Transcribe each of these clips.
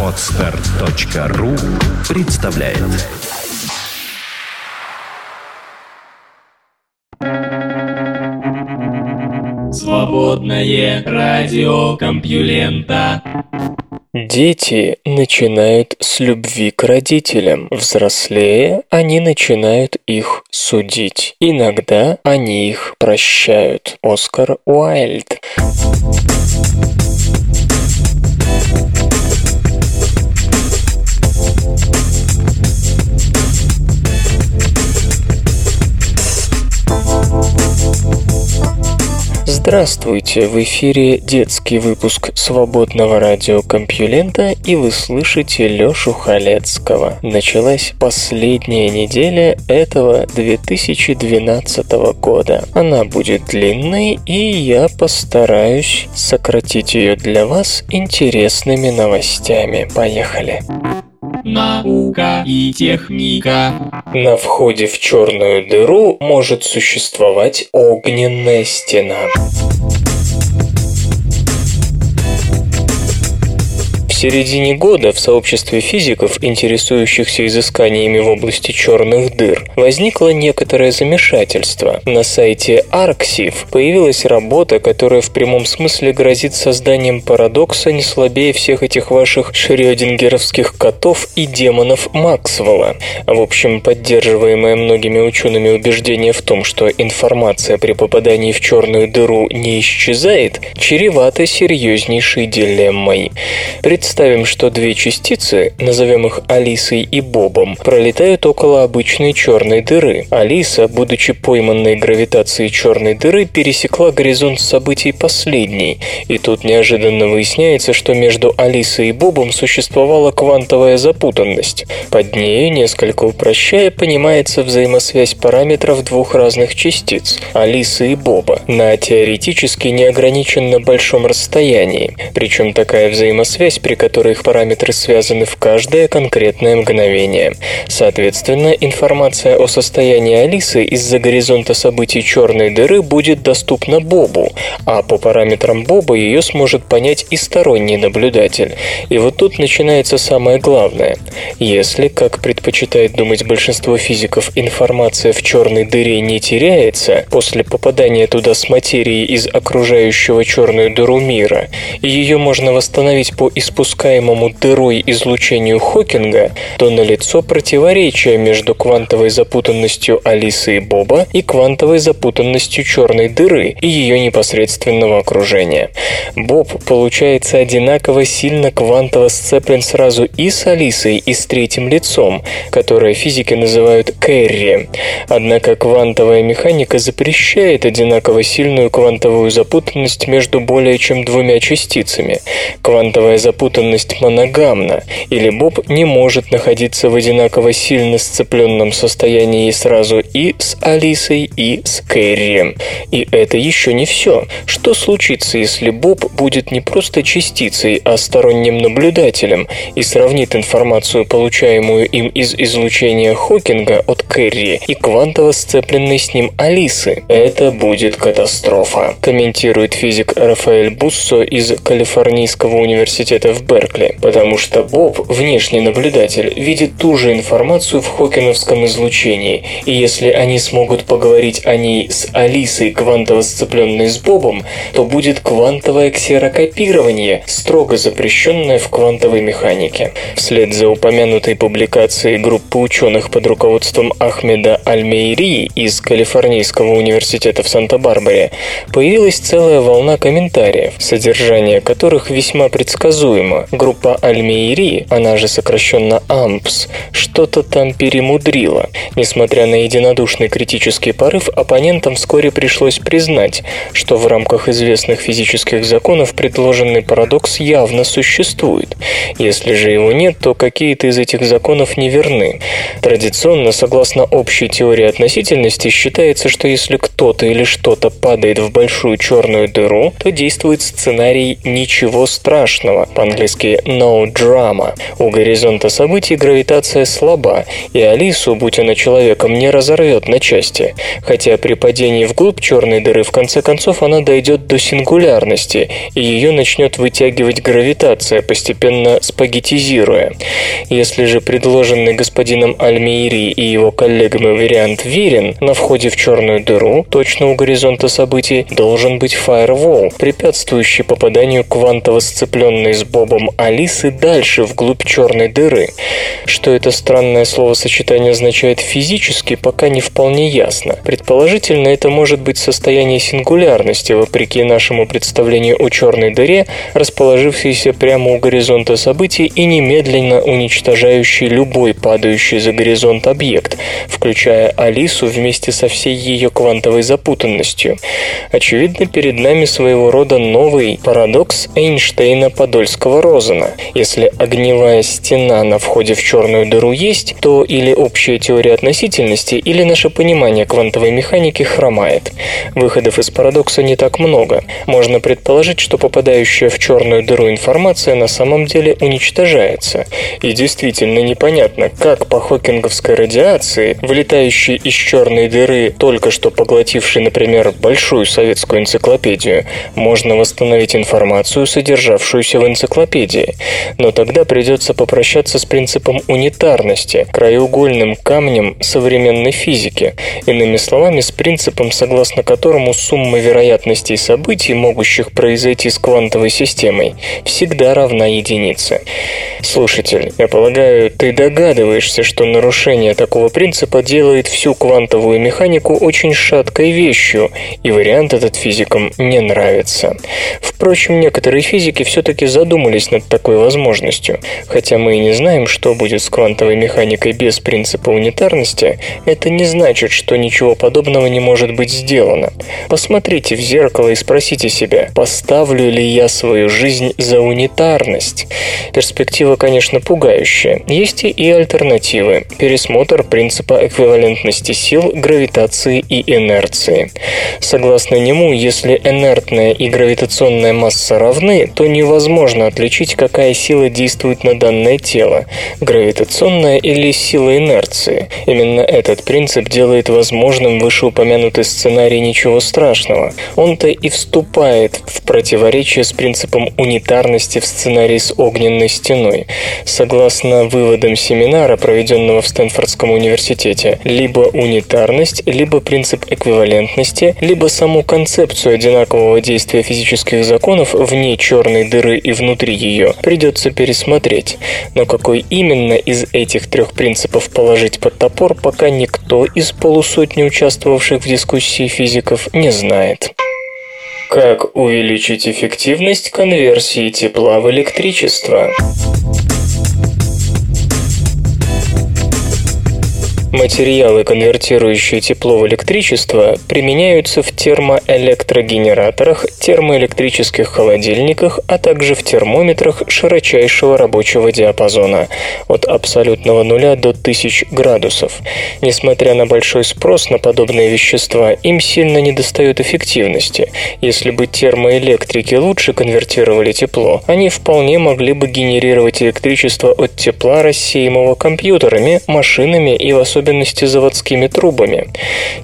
Отстар.ру представляет Свободное радио Компьюлента Дети начинают с любви к родителям. Взрослее, они начинают их судить. Иногда они их прощают. Оскар Уайльд. Thank you. Здравствуйте! В эфире детский выпуск свободного радиокомпьюлента и вы слышите Лёшу Халецкого. Началась последняя неделя этого 2012 года. Она будет длинной, и я постараюсь сократить ее для вас интересными новостями. Поехали! Наука и техника. На входе в черную дыру может существовать огненная стена. Середине года в сообществе физиков, интересующихся изысканиями в области черных дыр, возникло некоторое замешательство. На сайте Arxiv появилась работа, которая в прямом смысле грозит созданием парадокса не слабее всех этих ваших шрёдингеровских котов и демонов Максвелла. В общем, поддерживаемое многими учеными убеждение в том, что информация при попадании в черную дыру не исчезает, чревато серьезнейшей дилеммой. Представьте Представим, что две частицы, назовем их Алисой и Бобом, пролетают около обычной черной дыры. Алиса, будучи пойманной гравитацией черной дыры, пересекла горизонт событий последней. И тут неожиданно выясняется, что между Алисой и Бобом существовала квантовая запутанность. Под нею, несколько упрощая, понимается взаимосвязь параметров двух разных частиц – Алисы и Боба на теоретически неограниченно большом расстоянии. Причем такая взаимосвязь при которой их параметры связаны в каждое конкретное мгновение. Соответственно, информация о состоянии Алисы из-за горизонта событий черной дыры будет доступна Бобу, а по параметрам Боба ее сможет понять и сторонний наблюдатель. И вот тут начинается самое главное. Если, как предпочитает думать большинство физиков, информация в черной дыре не теряется после попадания туда с материей из окружающего черную дыру мира, ее можно восстановить по испусканию испускаемому дырой излучению Хокинга, то налицо противоречие между квантовой запутанностью Алисы и Боба и квантовой запутанностью черной дыры и ее непосредственного окружения. Боб получается одинаково сильно квантово сцеплен сразу и с Алисой, и с третьим лицом, которое физики называют Кэрри. Однако квантовая механика запрещает одинаково сильную квантовую запутанность между более чем двумя частицами. Квантовая запутанность склонность моногамна, или Боб не может находиться в одинаково сильно сцепленном состоянии сразу и с Алисой, и с Кэрри. И это еще не все. Что случится, если Боб будет не просто частицей, а сторонним наблюдателем и сравнит информацию, получаемую им из излучения Хокинга от Кэрри и квантово сцепленной с ним Алисы? Это будет катастрофа, комментирует физик Рафаэль Буссо из Калифорнийского университета в Беркли потому что Боб, внешний наблюдатель, видит ту же информацию в хокиновском излучении, и если они смогут поговорить о ней с Алисой, квантово сцепленной с Бобом, то будет квантовое ксерокопирование, строго запрещенное в квантовой механике. Вслед за упомянутой публикацией группы ученых под руководством Ахмеда Альмейри из Калифорнийского университета в Санта-Барбаре появилась целая волна комментариев, содержание которых весьма предсказуемо, группа Альмейри, она же сокращенно АМПС, что-то там перемудрила. Несмотря на единодушный критический порыв, оппонентам вскоре пришлось признать, что в рамках известных физических законов предложенный парадокс явно существует. Если же его нет, то какие-то из этих законов не верны. Традиционно, согласно общей теории относительности, считается, что если кто-то или что-то падает в большую черную дыру, то действует сценарий «ничего страшного», по-английски по-английски no drama. У горизонта событий гравитация слаба, и Алису, будь она человеком, не разорвет на части. Хотя при падении вглубь черной дыры в конце концов она дойдет до сингулярности, и ее начнет вытягивать гравитация, постепенно спагетизируя. Если же предложенный господином Альмири и его коллегами вариант верен, на входе в черную дыру, точно у горизонта событий, должен быть фаервол, препятствующий попаданию квантово сцепленной с Бобом Алисы дальше вглубь черной дыры. Что это странное словосочетание означает физически, пока не вполне ясно. Предположительно, это может быть состояние сингулярности, вопреки нашему представлению о черной дыре, расположившейся прямо у горизонта событий и немедленно уничтожающей любой падающий за горизонт объект, включая Алису вместе со всей ее квантовой запутанностью. Очевидно, перед нами своего рода новый парадокс Эйнштейна-Подольского-Розена. Если огневая стена на входе в черную дыру есть, то или общая теория относительности, или наше понимание квантовой механики хромает. Выходов из парадокса не так много. Можно предположить, что попадающая в черную дыру информация на самом деле уничтожается. И действительно непонятно, как по хокинговской радиации, вылетающей из черной дыры, только что поглотившей, например, большую советскую энциклопедию, можно восстановить информацию, содержавшуюся в энциклопедии. Но тогда придется попрощаться с принципом унитарности, краеугольным камнем современной физики. Иными словами, с принципом, согласно которому сумма вероятностей событий, могущих произойти с квантовой системой, всегда равна единице. Слушатель, я полагаю, ты догадываешься, что нарушение такого принципа делает всю квантовую механику очень шаткой вещью, и вариант этот физикам не нравится. Впрочем, некоторые физики все-таки задумались над такой возможностью. Хотя мы и не знаем, что будет с квантовой механикой без принципа унитарности, это не значит, что ничего подобного не может быть сделано. Посмотрите в зеркало и спросите себя, поставлю ли я свою жизнь за унитарность? Перспектива, конечно, пугающая. Есть и альтернативы. Пересмотр принципа эквивалентности сил, гравитации и инерции. Согласно нему, если инертная и гравитационная масса равны, то невозможно отличить, какая сила действует на данное тело – гравитационная или сила инерции. Именно этот принцип делает возможным вышеупомянутый сценарий ничего страшного. Он-то и вступает в противоречие с принципом унитарности в сценарии с огненной стеной. Согласно выводам семинара, проведенного в Стэнфордском университете, либо унитарность, либо принцип эквивалентности, либо саму концепцию одинакового действия физических законов вне черной дыры и внутри ее придется пересмотреть. Но какой именно из этих трех принципов положить под топор, пока никто из полусотни участвовавших в дискуссии физиков не знает. Как увеличить эффективность конверсии тепла в электричество? Материалы, конвертирующие тепло в электричество, применяются в термоэлектрогенераторах, термоэлектрических холодильниках, а также в термометрах широчайшего рабочего диапазона от абсолютного нуля до 1000 градусов. Несмотря на большой спрос на подобные вещества, им сильно недостает эффективности. Если бы термоэлектрики лучше конвертировали тепло, они вполне могли бы генерировать электричество от тепла, рассеянного компьютерами, машинами и в особенности особенности заводскими трубами.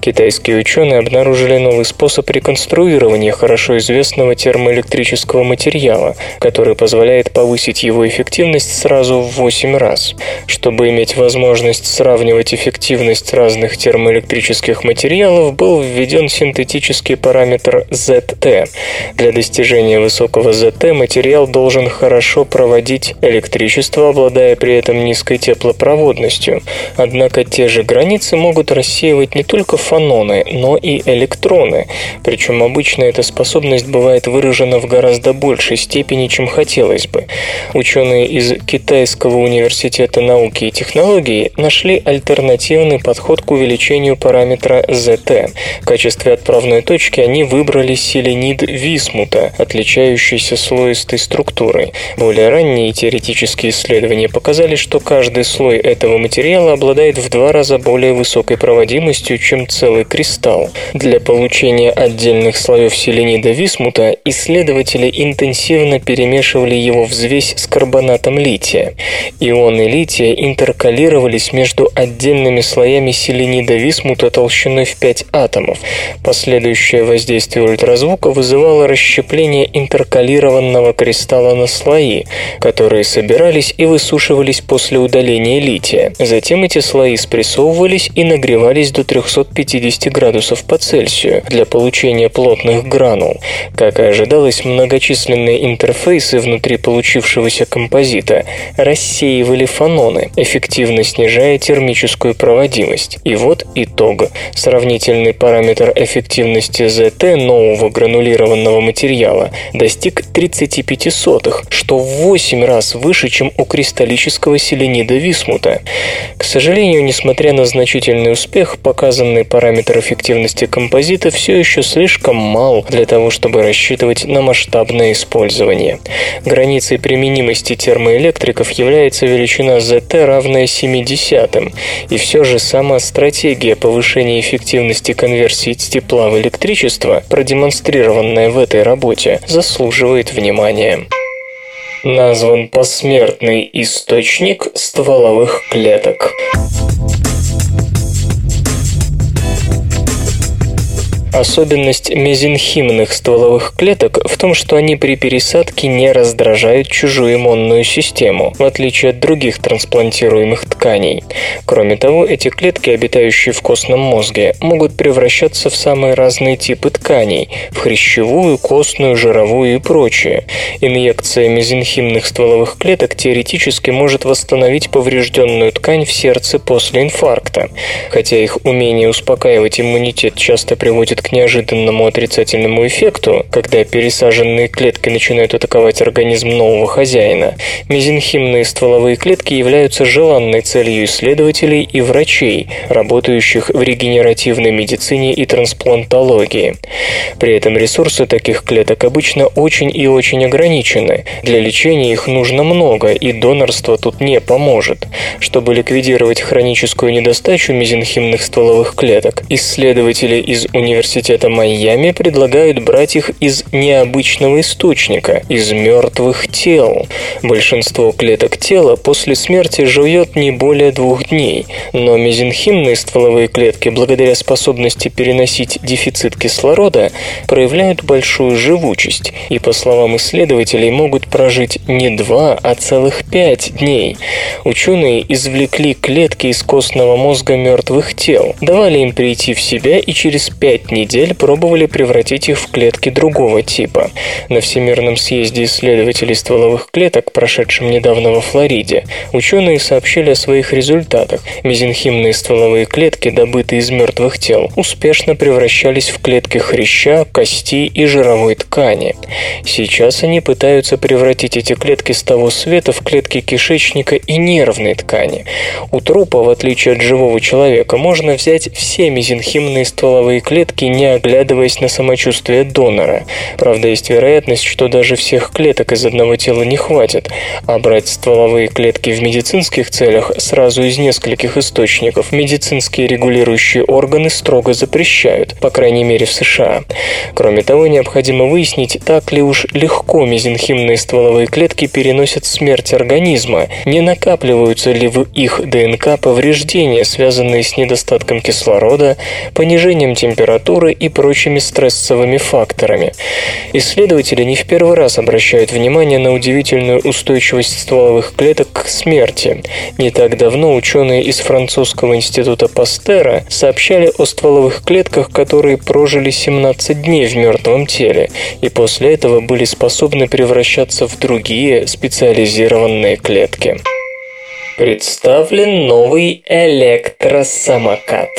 Китайские ученые обнаружили новый способ реконструирования хорошо известного термоэлектрического материала, который позволяет повысить его эффективность сразу в 8 раз. Чтобы иметь возможность сравнивать эффективность разных термоэлектрических материалов, был введен синтетический параметр ZT. Для достижения высокого ZT материал должен хорошо проводить электричество, обладая при этом низкой теплопроводностью. Однако те же границы могут рассеивать не только фононы, но и электроны. Причем обычно эта способность бывает выражена в гораздо большей степени, чем хотелось бы. Ученые из Китайского университета науки и технологий нашли альтернативный подход к увеличению параметра ZT. В качестве отправной точки они выбрали селенид висмута, отличающийся слоистой структурой. Более ранние теоретические исследования показали, что каждый слой этого материала обладает в два раза раза более высокой проводимостью, чем целый кристалл. Для получения отдельных слоев селенида висмута исследователи интенсивно перемешивали его взвесь с карбонатом лития. Ионы лития интеркалировались между отдельными слоями селенида висмута толщиной в 5 атомов. Последующее воздействие ультразвука вызывало расщепление интеркалированного кристалла на слои, которые собирались и высушивались после удаления лития. Затем эти слои спрессовывались и нагревались до 350 градусов по Цельсию для получения плотных гранул. Как и ожидалось, многочисленные интерфейсы внутри получившегося композита рассеивали фаноны, эффективно снижая термическую проводимость. И вот итог. Сравнительный параметр эффективности ZT нового гранулированного материала достиг 35 сотых, что в 8 раз выше, чем у кристаллического селенида висмута. К сожалению, несмотря на значительный успех, показанный параметр эффективности композита все еще слишком мал для того, чтобы рассчитывать на масштабное использование. Границей применимости термоэлектриков является величина ZT, равная 70, и все же сама стратегия повышения эффективности конверсии тепла в электричество, продемонстрированная в этой работе, заслуживает внимания назван посмертный источник стволовых клеток. Особенность мезенхимных стволовых клеток в том, что они при пересадке не раздражают чужую иммунную систему, в отличие от других трансплантируемых тканей. Кроме того, эти клетки, обитающие в костном мозге, могут превращаться в самые разные типы тканей – в хрящевую, костную, жировую и прочее. Инъекция мезенхимных стволовых клеток теоретически может восстановить поврежденную ткань в сердце после инфаркта. Хотя их умение успокаивать иммунитет часто приводит к неожиданному отрицательному эффекту, когда пересаженные клетки начинают атаковать организм нового хозяина, мезенхимные стволовые клетки являются желанной целью исследователей и врачей, работающих в регенеративной медицине и трансплантологии. При этом ресурсы таких клеток обычно очень и очень ограничены. Для лечения их нужно много, и донорство тут не поможет. Чтобы ликвидировать хроническую недостачу мезенхимных стволовых клеток, исследователи из университета университета Майами предлагают брать их из необычного источника, из мертвых тел. Большинство клеток тела после смерти живет не более двух дней, но мезенхимные стволовые клетки, благодаря способности переносить дефицит кислорода, проявляют большую живучесть и, по словам исследователей, могут прожить не два, а целых пять дней. Ученые извлекли клетки из костного мозга мертвых тел, давали им прийти в себя и через пять дней недель пробовали превратить их в клетки другого типа. На Всемирном съезде исследователей стволовых клеток, прошедшем недавно во Флориде, ученые сообщили о своих результатах. Мезенхимные стволовые клетки, добытые из мертвых тел, успешно превращались в клетки хряща, кости и жировой ткани. Сейчас они пытаются превратить эти клетки с того света в клетки кишечника и нервной ткани. У трупа, в отличие от живого человека, можно взять все мезенхимные стволовые клетки не оглядываясь на самочувствие донора. Правда, есть вероятность, что даже всех клеток из одного тела не хватит, а брать стволовые клетки в медицинских целях сразу из нескольких источников медицинские регулирующие органы строго запрещают, по крайней мере в США. Кроме того, необходимо выяснить, так ли уж легко мезенхимные стволовые клетки переносят смерть организма, не накапливаются ли в их ДНК повреждения, связанные с недостатком кислорода, понижением температуры, температурой и прочими стрессовыми факторами. Исследователи не в первый раз обращают внимание на удивительную устойчивость стволовых клеток к смерти. Не так давно ученые из французского института Пастера сообщали о стволовых клетках, которые прожили 17 дней в мертвом теле и после этого были способны превращаться в другие специализированные клетки. Представлен новый электросамокат.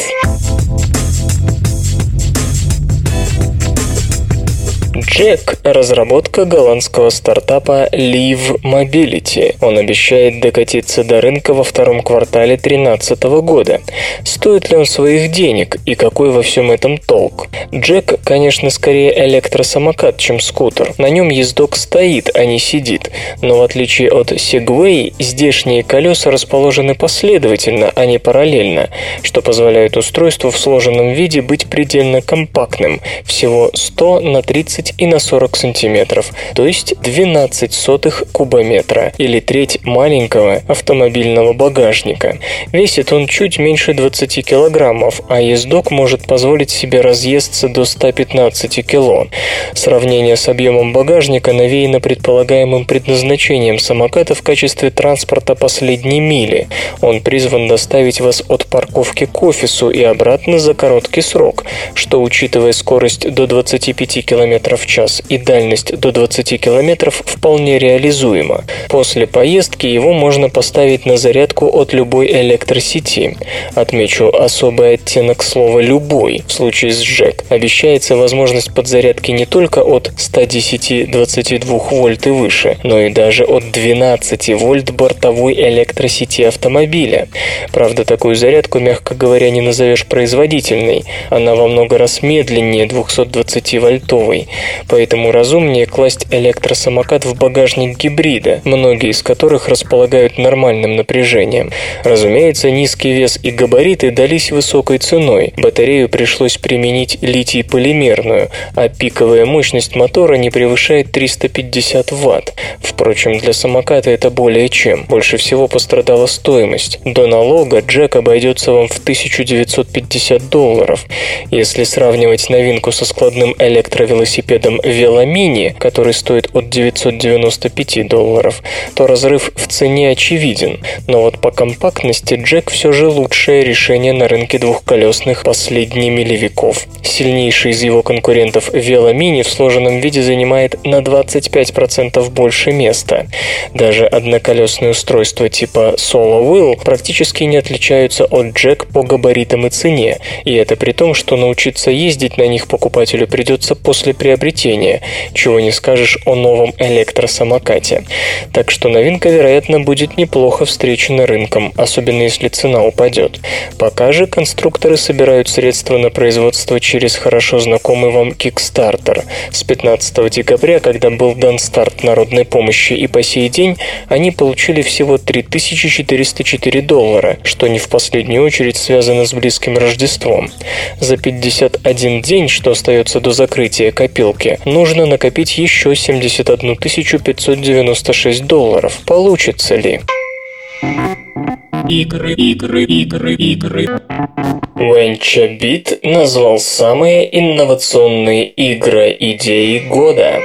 Джек – разработка голландского стартапа Live Mobility. Он обещает докатиться до рынка во втором квартале 2013 года. Стоит ли он своих денег и какой во всем этом толк? Джек, конечно, скорее электросамокат, чем скутер. На нем ездок стоит, а не сидит. Но в отличие от Segway, здешние колеса расположены последовательно, а не параллельно, что позволяет устройству в сложенном виде быть предельно компактным, всего 100 на 30 и на 40 сантиметров, то есть 12 сотых кубометра или треть маленького автомобильного багажника. Весит он чуть меньше 20 килограммов, а ездок может позволить себе разъесться до 115 кило. Сравнение с объемом багажника навеяно предполагаемым предназначением самоката в качестве транспорта последней мили. Он призван доставить вас от парковки к офису и обратно за короткий срок, что, учитывая скорость до 25 км в час и дальность до 20 км, вполне реализуемо. После поездки его можно поставить на зарядку от любой электросети. Отмечу особый оттенок слова «любой» в случае с Джек. Обещается возможность подзарядки не только от 110-22 вольт и выше, но и даже от 12 вольт бортовой электросети автомобиля. Правда, такую зарядку, мягко говоря, не назовешь производительной. Она во много раз медленнее 220-вольтовой. Поэтому разумнее класть электросамокат в багажник гибрида, многие из которых располагают нормальным напряжением. Разумеется, низкий вес и габариты дались высокой ценой. Батарею пришлось применить литий-полимерную, а пиковая мощность мотора не превышает 350 Вт. Впрочем, для самоката это более чем. Больше всего пострадала стоимость. До налога Джек обойдется вам в 1950 долларов. Если сравнивать новинку со складным электровелосипедом Веломини, который стоит от 995 долларов, то разрыв в цене очевиден. Но вот по компактности Джек все же лучшее решение на рынке двухколесных последних милевиков. Сильнейший из его конкурентов Веломини в сложенном виде занимает на 25% больше места. Даже одноколесные устройства типа Solo Wheel практически не отличаются от Jack по габаритам и цене, и это при том, что научиться ездить на них покупателю придется после приобретения, чего не скажешь о новом электросамокате. Так что новинка, вероятно, будет неплохо встречена рынком, особенно если цена упадет. Пока же конструкторы собирают средства на производство через хорошо знакомый вам Kickstarter. С 15 декабря, когда был дан старт народной помощи, и по сей день они получили всего 3404 доллара, что не в последнюю очередь связано с близким Рождеством. За 51 день, что остается до закрытия копилки, нужно накопить еще 71 596 долларов. Получится ли? Игры, игры, игры, игры. Венчабит назвал самые инновационные игры идеи года.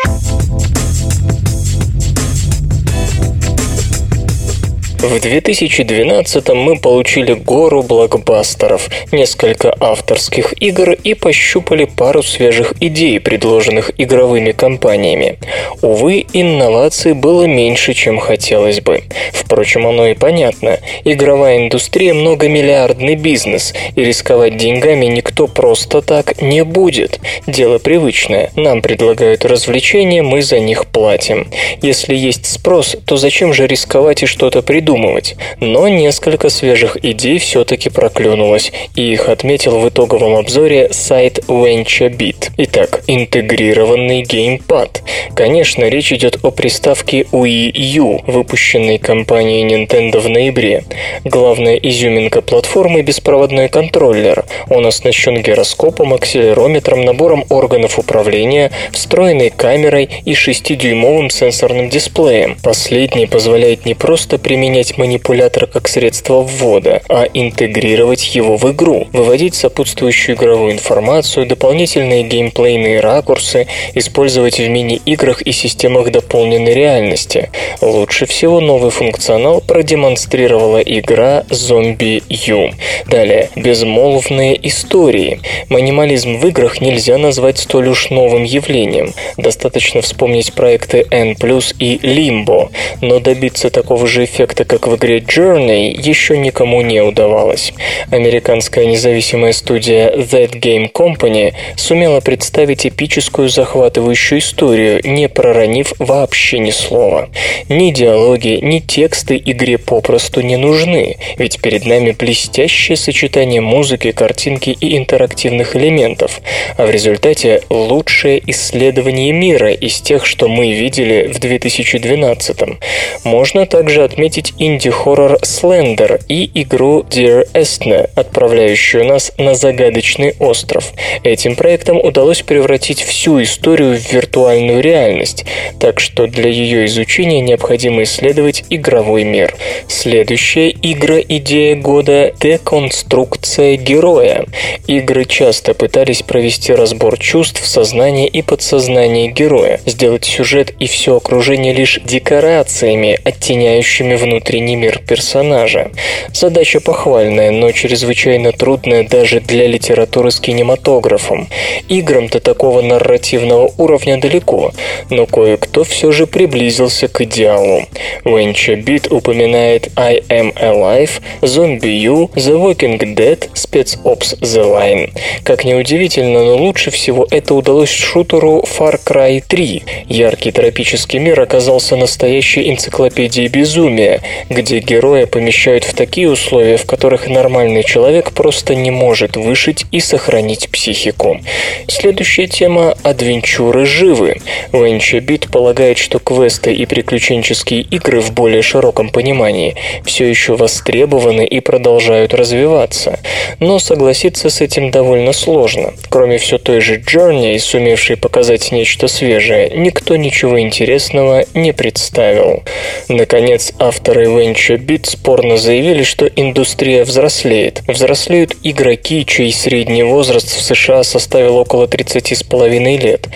В 2012 мы получили гору блокбастеров, несколько авторских игр и пощупали пару свежих идей, предложенных игровыми компаниями. Увы, инноваций было меньше, чем хотелось бы. Впрочем, оно и понятно. Игровая индустрия – многомиллиардный бизнес, и рисковать деньгами никто просто так не будет. Дело привычное. Нам предлагают развлечения, мы за них платим. Если есть спрос, то зачем же рисковать и что-то придумать? Придумывать, но несколько свежих идей все-таки проклюнулось, и их отметил в итоговом обзоре сайт VentureBeat. Итак, интегрированный геймпад. Конечно, речь идет о приставке Wii U, выпущенной компанией Nintendo в ноябре. Главная изюминка платформы – беспроводной контроллер. Он оснащен гироскопом, акселерометром, набором органов управления, встроенной камерой и 6-дюймовым сенсорным дисплеем. Последний позволяет не просто применять применять манипулятор как средство ввода, а интегрировать его в игру, выводить сопутствующую игровую информацию, дополнительные геймплейные ракурсы, использовать в мини-играх и системах дополненной реальности. Лучше всего новый функционал продемонстрировала игра Zombie U. Далее, безмолвные истории. Манимализм в играх нельзя назвать столь уж новым явлением. Достаточно вспомнить проекты N+, и Limbo, но добиться такого же эффекта, как в игре Journey, еще никому не удавалось. Американская независимая студия That Game Company сумела представить эпическую захватывающую историю, не проронив вообще ни слова. Ни диалоги, ни тексты игре попросту не нужны, ведь перед нами блестящее сочетание музыки, картинки и интерактивных элементов, а в результате лучшее исследование мира из тех, что мы видели в 2012 -м. Можно также отметить инди-хоррор Slender и игру Dear Estne, отправляющую нас на загадочный остров. Этим проектом удалось превратить всю историю в виртуальную реальность, так что для ее изучения необходимо исследовать игровой мир. Следующая игра-идея года – деконструкция героя. Игры часто пытались провести разбор чувств, сознания и подсознания героя, сделать сюжет и все окружение лишь декорациями, оттеняющими внутренний мир персонажа. Задача похвальная, но чрезвычайно трудная даже для литературы с кинематографом. Играм-то такого нарративного уровня далеко, но кое-кто все же приблизился к идеалу. Venture Beat упоминает I Am Alive, Zombie U, The Walking Dead, Spec The Line. Как ни удивительно, но лучше всего это удалось шутеру Far Cry 3. Яркий тропический мир оказался настоящей энциклопедией безумия, где героя помещают в такие условия, в которых нормальный человек просто не может вышить и сохранить психику. Следующая тема – адвенчуры живы. VentureBeat полагает, что квесты и приключенческие игры в более широком понимании все еще востребованы и продолжают развиваться. Но согласиться с этим довольно сложно. Кроме все той же Journey, сумевшей показать нечто свежее, никто ничего интересного не представил. Наконец, авторы VentureBeat спорно заявили, что индустрия взрослеет. Взрослеют игроки, чей средний возраст в США составил около 30,5 лет.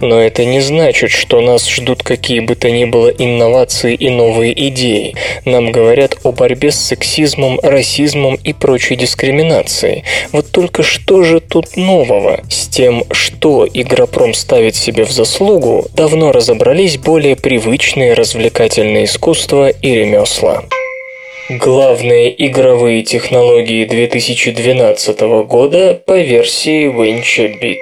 Но это не значит, что нас ждут какие бы то ни было инновации и новые идеи. Нам говорят о борьбе с сексизмом, расизмом и прочей дискриминацией. Вот только что же тут нового? С тем, что Игропром ставит себе в заслугу, давно разобрались более привычные развлекательные искусства и ремесла. Главные игровые технологии 2012 года по версии VentureBeat.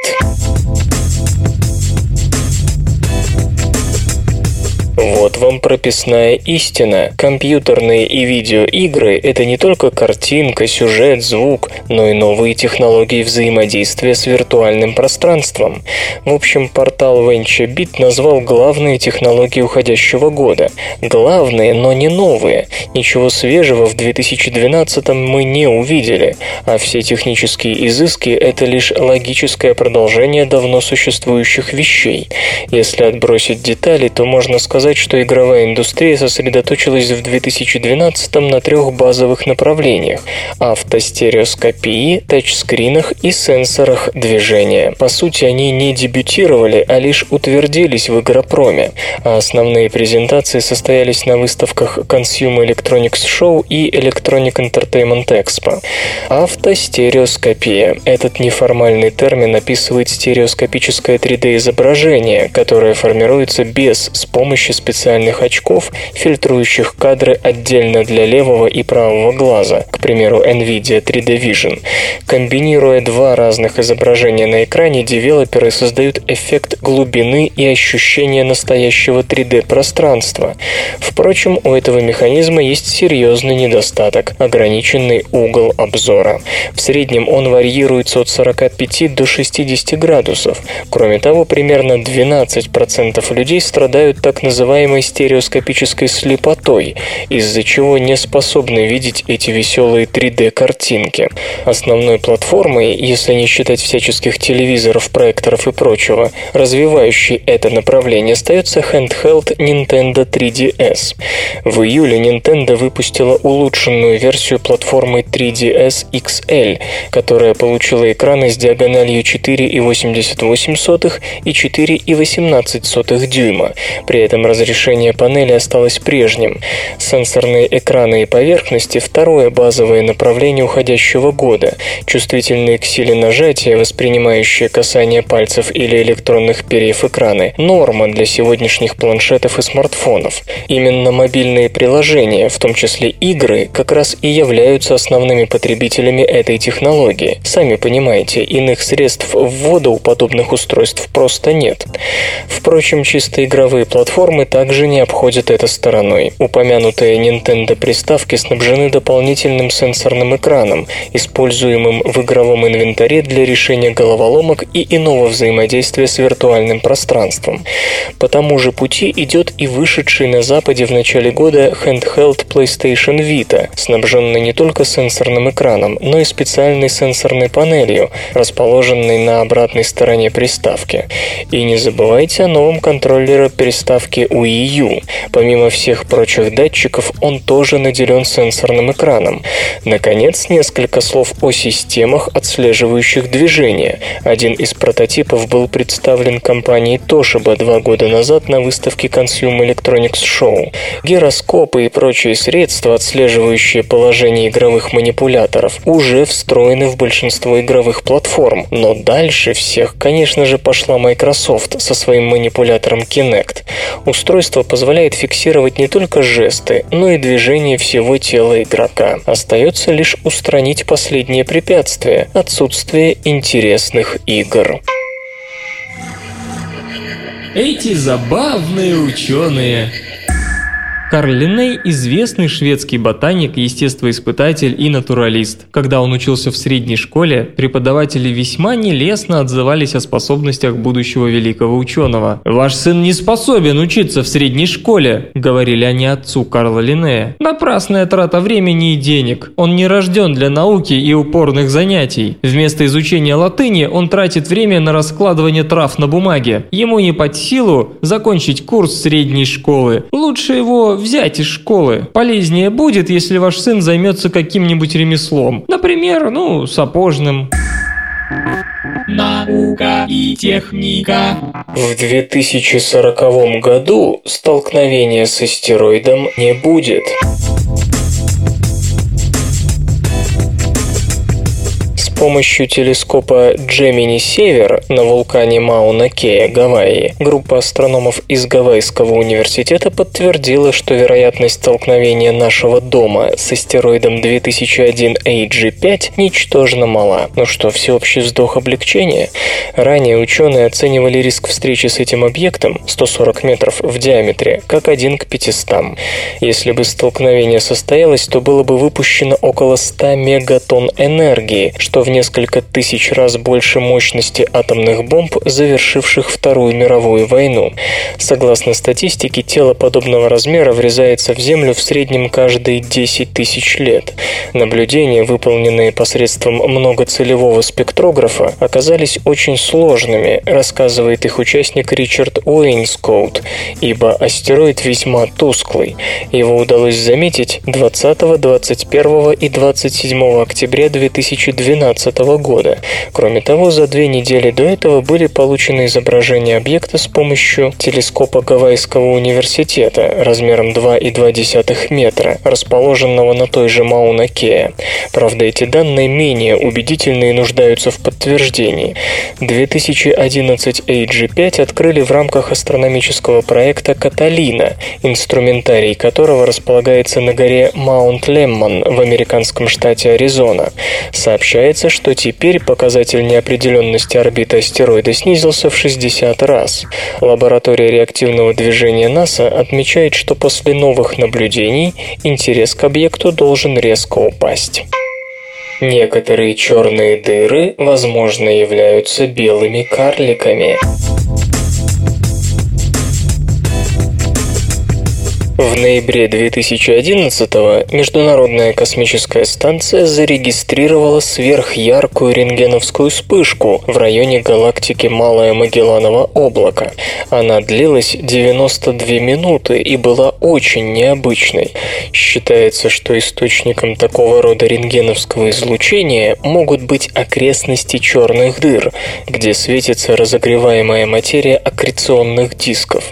Вот вам прописная истина. Компьютерные и видеоигры – это не только картинка, сюжет, звук, но и новые технологии взаимодействия с виртуальным пространством. В общем, портал VentureBeat назвал главные технологии уходящего года. Главные, но не новые. Ничего свежего в 2012 мы не увидели, а все технические изыски – это лишь логическое продолжение давно существующих вещей. Если отбросить детали, то можно сказать, сказать, что игровая индустрия сосредоточилась в 2012 на трех базовых направлениях – автостереоскопии, тачскринах и сенсорах движения. По сути, они не дебютировали, а лишь утвердились в игропроме, а основные презентации состоялись на выставках Consumer Electronics Show и Electronic Entertainment Expo. Автостереоскопия – этот неформальный термин описывает стереоскопическое 3D-изображение, которое формируется без с помощью специальных очков, фильтрующих кадры отдельно для левого и правого глаза, к примеру, NVIDIA 3D Vision. Комбинируя два разных изображения на экране, девелоперы создают эффект глубины и ощущение настоящего 3D-пространства. Впрочем, у этого механизма есть серьезный недостаток – ограниченный угол обзора. В среднем он варьируется от 45 до 60 градусов. Кроме того, примерно 12% людей страдают так называемым называемой стереоскопической слепотой, из-за чего не способны видеть эти веселые 3D-картинки. Основной платформой, если не считать всяческих телевизоров, проекторов и прочего, развивающей это направление, остается handheld Nintendo 3DS. В июле Nintendo выпустила улучшенную версию платформы 3DS XL, которая получила экраны с диагональю 4,88 и 4,18 дюйма. При этом разрешение панели осталось прежним. Сенсорные экраны и поверхности – второе базовое направление уходящего года. Чувствительные к силе нажатия, воспринимающие касание пальцев или электронных перьев экраны – норма для сегодняшних планшетов и смартфонов. Именно мобильные приложения, в том числе игры, как раз и являются основными потребителями этой технологии. Сами понимаете, иных средств ввода у подобных устройств просто нет. Впрочем, чисто игровые платформы также не обходят это стороной. Упомянутые Nintendo приставки снабжены дополнительным сенсорным экраном, используемым в игровом инвентаре для решения головоломок и иного взаимодействия с виртуальным пространством. По тому же пути идет и вышедший на Западе в начале года handheld PlayStation Vita, снабженный не только сенсорным экраном, но и специальной сенсорной панелью, расположенной на обратной стороне приставки. И не забывайте о новом контроллере приставки Wii U. Помимо всех прочих датчиков, он тоже наделен сенсорным экраном. Наконец, несколько слов о системах, отслеживающих движение. Один из прототипов был представлен компанией Toshiba два года назад на выставке Consumer Electronics Show. Гироскопы и прочие средства, отслеживающие положение игровых манипуляторов, уже встроены в большинство игровых платформ. Но дальше всех, конечно же, пошла Microsoft со своим манипулятором Kinect. Устройство позволяет фиксировать не только жесты, но и движение всего тела игрока. Остается лишь устранить последнее препятствие – отсутствие интересных игр. Эти забавные ученые. Карл Линней – известный шведский ботаник, естествоиспытатель и натуралист. Когда он учился в средней школе, преподаватели весьма нелестно отзывались о способностях будущего великого ученого. «Ваш сын не способен учиться в средней школе», – говорили они отцу Карла Линнея. «Напрасная трата времени и денег. Он не рожден для науки и упорных занятий. Вместо изучения латыни он тратит время на раскладывание трав на бумаге. Ему не под силу закончить курс средней школы. Лучше его взять из школы. Полезнее будет, если ваш сын займется каким-нибудь ремеслом. Например, ну, сапожным. Наука и техника. В 2040 году столкновения с астероидом не будет. Помощью телескопа Джемини Север на вулкане Мауна Кея, Гавайи, группа астрономов из Гавайского университета подтвердила, что вероятность столкновения нашего дома с астероидом 2001 AG5 ничтожно мала. Ну что, всеобщий вздох облегчения? Ранее ученые оценивали риск встречи с этим объектом 140 метров в диаметре как 1 к 500. Если бы столкновение состоялось, то было бы выпущено около 100 мегатонн энергии, что в несколько тысяч раз больше мощности атомных бомб, завершивших Вторую мировую войну. Согласно статистике, тело подобного размера врезается в Землю в среднем каждые 10 тысяч лет. Наблюдения, выполненные посредством многоцелевого спектрографа, оказались очень сложными, рассказывает их участник Ричард Уэйнскоут, ибо астероид весьма тусклый. Его удалось заметить 20, 21 и 27 октября 2012 2012 года. Кроме того, за две недели до этого были получены изображения объекта с помощью телескопа Гавайского университета размером 2,2 метра, расположенного на той же Мауна Кея. Правда, эти данные менее убедительны и нуждаются в подтверждении. 2011 AG5 открыли в рамках астрономического проекта «Каталина», инструментарий которого располагается на горе Маунт Леммон в американском штате Аризона. Сообщается, что теперь показатель неопределенности орбиты астероида снизился в 60 раз. Лаборатория реактивного движения НАСА отмечает, что после новых наблюдений интерес к объекту должен резко упасть. Некоторые черные дыры, возможно, являются белыми карликами. В ноябре 2011 Международная космическая станция зарегистрировала сверхяркую рентгеновскую вспышку в районе галактики Малое Магелланово облако. Она длилась 92 минуты и была очень необычной. Считается, что источником такого рода рентгеновского излучения могут быть окрестности черных дыр, где светится разогреваемая материя аккреционных дисков.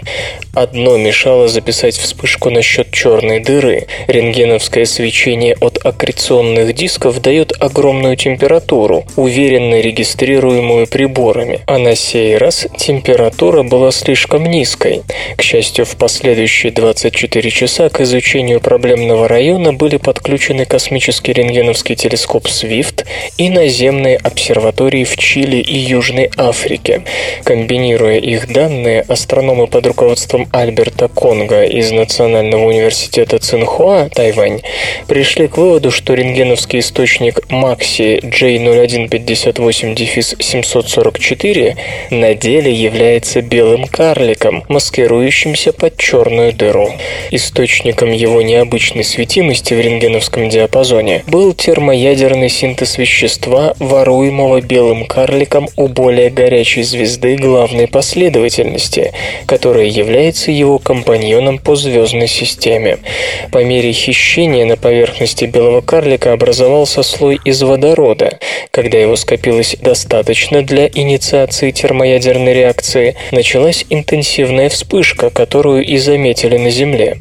Одно мешало записать вспышку насчет черной дыры. Рентгеновское свечение от аккреционных дисков дает огромную температуру, уверенно регистрируемую приборами. А на сей раз температура была слишком низкой. К счастью, в последующие 24 часа к изучению проблемного района были подключены космический рентгеновский телескоп SWIFT и наземные обсерватории в Чили и Южной Африке. Комбинируя их данные, астрономы под руководством Альберта Конга из Национального университета Цинхуа, Тайвань, пришли к выводу, что рентгеновский источник Макси J0158-744 на деле является белым карликом, маскирующимся под черную дыру. Источником его необычной светимости в рентгеновском диапазоне был термоядерный синтез вещества, воруемого белым карликом у более горячей звезды главной последовательности, которая является его компаньоном по звездной системе. По мере хищения на поверхности белого карлика образовался слой из водорода. Когда его скопилось достаточно для инициации термоядерной реакции, началась интенсивная вспышка, которую и заметили на Земле.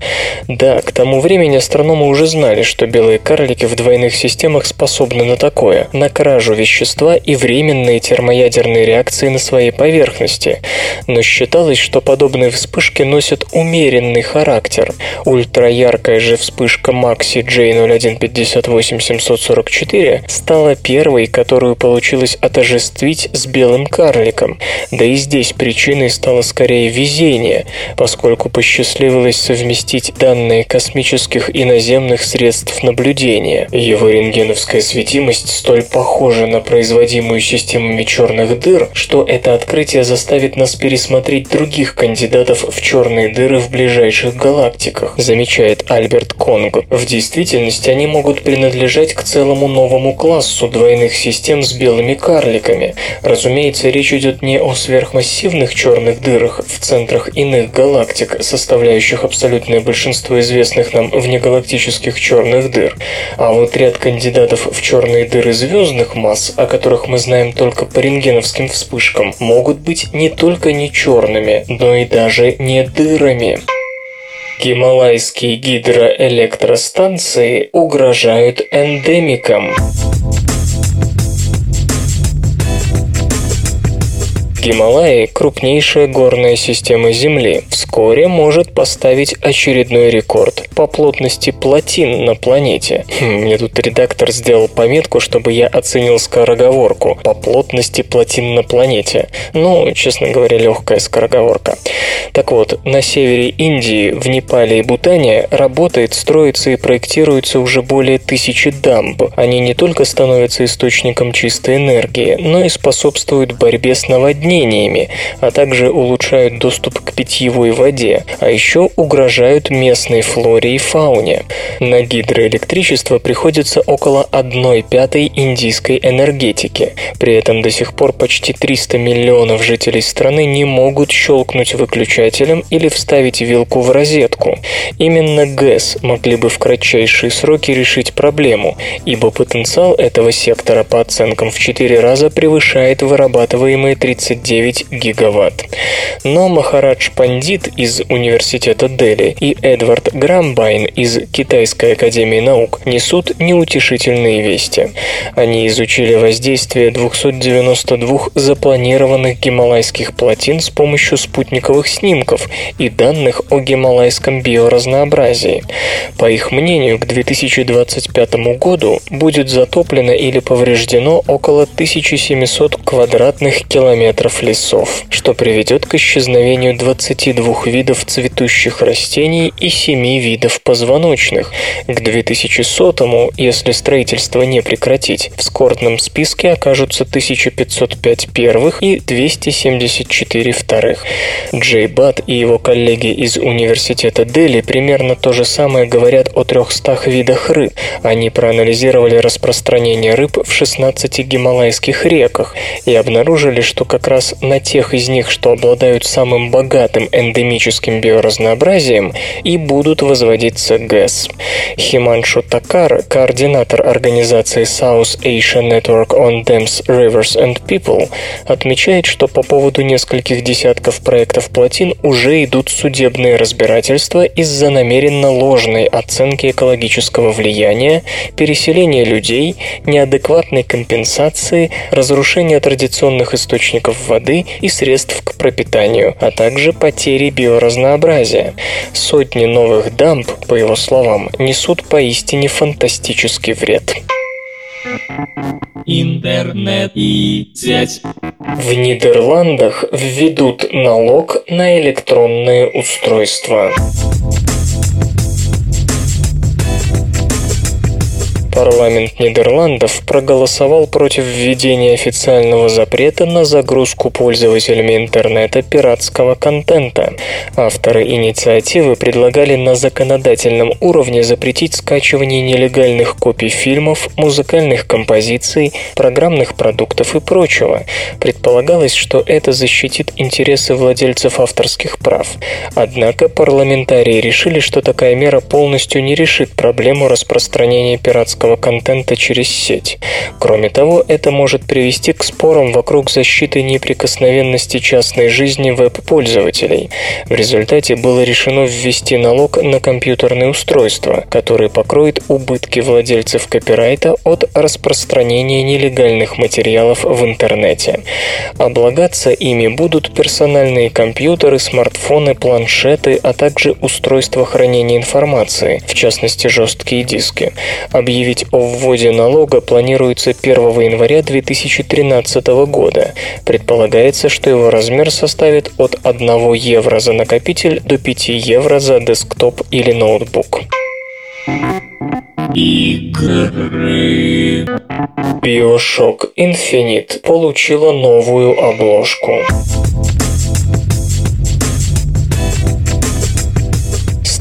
Да, к тому времени астрономы уже знали, что белые карлики в двойных системах способны на такое – на кражу вещества и временные термоядерные реакции на своей поверхности. Но считалось, что подобные вспышки носят умеренный характер. Ультраяркая же вспышка Maxi J0158744 стала первой, которую получилось отожествить с белым карликом. Да и здесь причиной стало скорее везение, поскольку посчастливилось совместить данные космических и наземных средств наблюдения. Его рентгеновская светимость столь похожа на производимую системами черных дыр, что это открытие заставит нас пересмотреть других кандидатов в черные дыры в ближайших галактиках, замечает Альберт Конг. В действительности они могут принадлежать к целому новому классу двойных систем с белыми карликами. Разумеется, речь идет не о сверхмассивных черных дырах в центрах иных галактик, составляющих абсолютное большинство известных нам внегалактических черных дыр, а вот ряд кандидатов в черные дыры звездных масс, о которых мы знаем только по рентгеновским вспышкам, могут быть не только не черными, но и даже не дырами. Гималайские гидроэлектростанции угрожают эндемикам. Гималаи – крупнейшая горная система Земли. Вскоре может поставить очередной рекорд по плотности плотин на планете. Хм, мне тут редактор сделал пометку, чтобы я оценил скороговорку по плотности плотин на планете. Ну, честно говоря, легкая скороговорка. Так вот, на севере Индии, в Непале и Бутане работает, строится и проектируется уже более тысячи дамб. Они не только становятся источником чистой энергии, но и способствуют борьбе с наводнениями наводнениями, а также улучшают доступ к питьевой воде, а еще угрожают местной флоре и фауне. На гидроэлектричество приходится около 1 пятой индийской энергетики. При этом до сих пор почти 300 миллионов жителей страны не могут щелкнуть выключателем или вставить вилку в розетку. Именно ГЭС могли бы в кратчайшие сроки решить проблему, ибо потенциал этого сектора по оценкам в 4 раза превышает вырабатываемые 39 9 гигаватт. Но Махарадж Пандит из Университета Дели и Эдвард Грамбайн из Китайской Академии Наук несут неутешительные вести. Они изучили воздействие 292 запланированных гималайских плотин с помощью спутниковых снимков и данных о гималайском биоразнообразии. По их мнению, к 2025 году будет затоплено или повреждено около 1700 квадратных километров километров лесов, что приведет к исчезновению 22 видов цветущих растений и 7 видов позвоночных. К 2100-му, если строительство не прекратить, в скорбном списке окажутся 1505 первых и 274 вторых. Джей Бат и его коллеги из Университета Дели примерно то же самое говорят о 300 видах рыб. Они проанализировали распространение рыб в 16 гималайских реках и обнаружили, что как раз на тех из них, что обладают самым богатым эндемическим биоразнообразием, и будут возводиться ГЭС. Химаншу Такар, координатор организации South Asia Network on Dams, Rivers and People, отмечает, что по поводу нескольких десятков проектов плотин уже идут судебные разбирательства из-за намеренно ложной оценки экологического влияния, переселения людей, неадекватной компенсации, разрушения традиционных источников воды и средств к пропитанию, а также потери биоразнообразия. Сотни новых дамб, по его словам, несут поистине фантастический вред. Интернет и сеть. В Нидерландах введут налог на электронные устройства. Парламент Нидерландов проголосовал против введения официального запрета на загрузку пользователями интернета пиратского контента. Авторы инициативы предлагали на законодательном уровне запретить скачивание нелегальных копий фильмов, музыкальных композиций, программных продуктов и прочего. Предполагалось, что это защитит интересы владельцев авторских прав. Однако парламентарии решили, что такая мера полностью не решит проблему распространения пиратского пиратского контента через сеть. Кроме того, это может привести к спорам вокруг защиты неприкосновенности частной жизни веб-пользователей. В результате было решено ввести налог на компьютерные устройства, который покроет убытки владельцев копирайта от распространения нелегальных материалов в интернете. Облагаться ими будут персональные компьютеры, смартфоны, планшеты, а также устройства хранения информации, в частности жесткие диски. Объявить Объявить о вводе налога планируется 1 января 2013 года. Предполагается, что его размер составит от 1 евро за накопитель до 5 евро за десктоп или ноутбук. Игры. Bioshock Infinite получила новую обложку.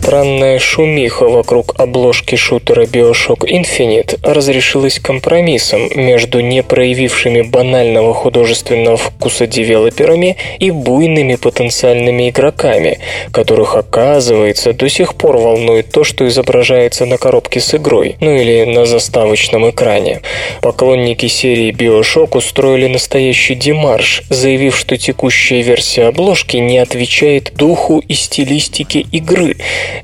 Странная шумиха вокруг обложки шутера Bioshock Infinite разрешилась компромиссом между не проявившими банального художественного вкуса девелоперами и буйными потенциальными игроками, которых, оказывается, до сих пор волнует то, что изображается на коробке с игрой, ну или на заставочном экране. Поклонники серии Bioshock устроили настоящий демарш, заявив, что текущая версия обложки не отвечает духу и стилистике игры,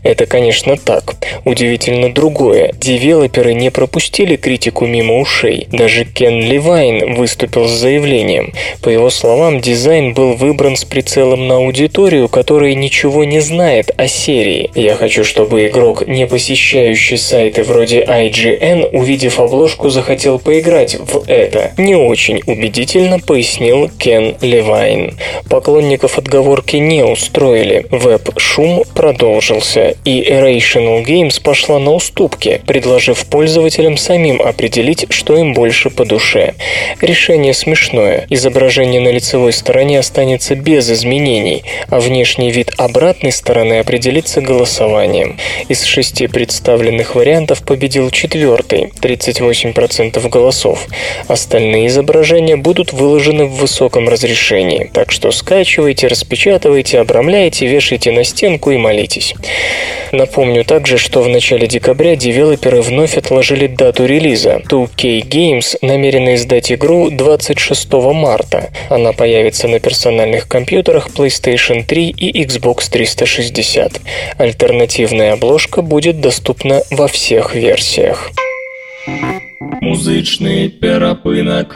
это, конечно, так. Удивительно другое. Девелоперы не пропустили критику мимо ушей. Даже Кен Левайн выступил с заявлением. По его словам, дизайн был выбран с прицелом на аудиторию, которая ничего не знает о серии. Я хочу, чтобы игрок, не посещающий сайты вроде IGN, увидев обложку, захотел поиграть в это. Не очень убедительно пояснил Кен Левайн. Поклонников отговорки не устроили. Веб-шум продолжился дальше, и Irrational Games пошла на уступки, предложив пользователям самим определить, что им больше по душе. Решение смешное. Изображение на лицевой стороне останется без изменений, а внешний вид обратной стороны определится голосованием. Из шести представленных вариантов победил четвертый, 38% голосов. Остальные изображения будут выложены в высоком разрешении, так что скачивайте, распечатывайте, обрамляйте, вешайте на стенку и молитесь. Напомню также, что в начале декабря девелоперы вновь отложили дату релиза. 2K Games намерены издать игру 26 марта. Она появится на персональных компьютерах PlayStation 3 и Xbox 360. Альтернативная обложка будет доступна во всех версиях. Музычный перапынок.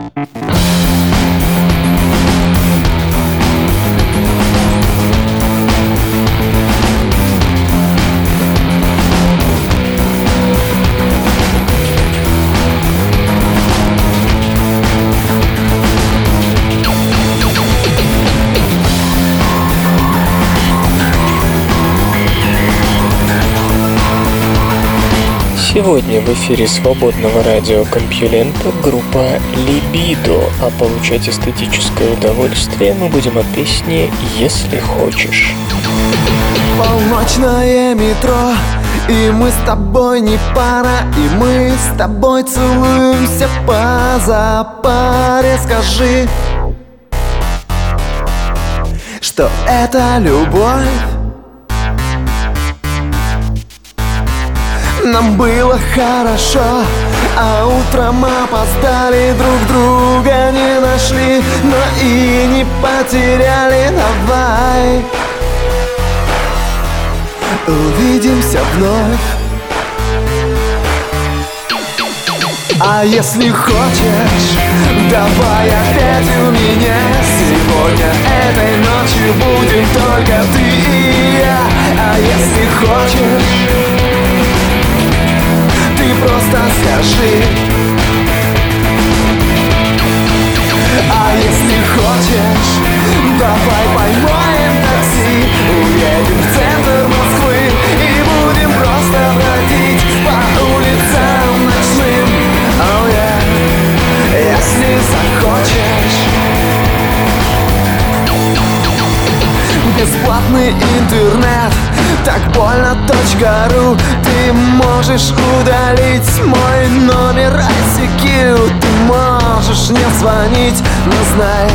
Сегодня в эфире свободного радиокомпьюлента группа «Либидо», а получать эстетическое удовольствие мы будем от песни «Если хочешь». Полночное метро и мы с тобой не пара И мы с тобой целуемся по запаре. Скажи, что это любовь Нам было хорошо, а утром опоздали Друг друга не нашли, но и не потеряли. Давай. Увидимся вновь. А если хочешь, давай опять у меня. Сегодня этой ночью будем только ты и я. А если хочешь, ты просто скажи. А если хочешь, давай поймаем такси. Уедем в центр Москвы И будем просто бродить по улицам ночным. Oh yeah, если захочешь. Бесплатный интернет так больно ру. Ты можешь удалить мой номер ICQ Ты можешь не звонить, но знай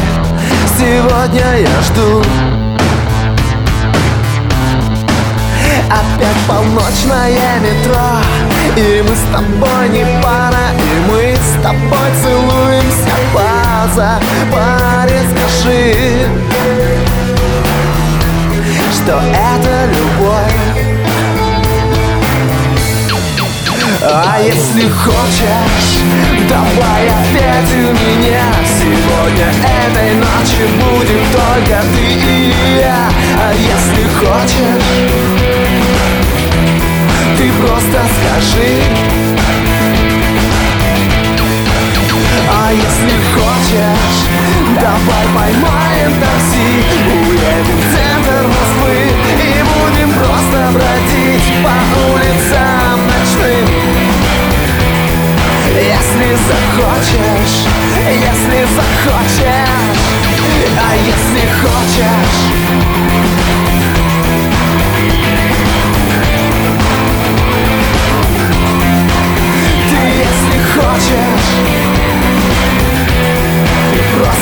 Сегодня я жду. Опять полночное метро И мы с тобой не пара И мы с тобой целуемся по паре Скажи, что это любовь. А если хочешь, давай опять у меня. Сегодня этой ночью будем только ты и я. А если хочешь, ты просто скажи А если хочешь, давай поймаем такси. Уедем в центр Москвы И будем просто бродить по улицам ночным Если захочешь, если захочешь А если хочешь. Хочешь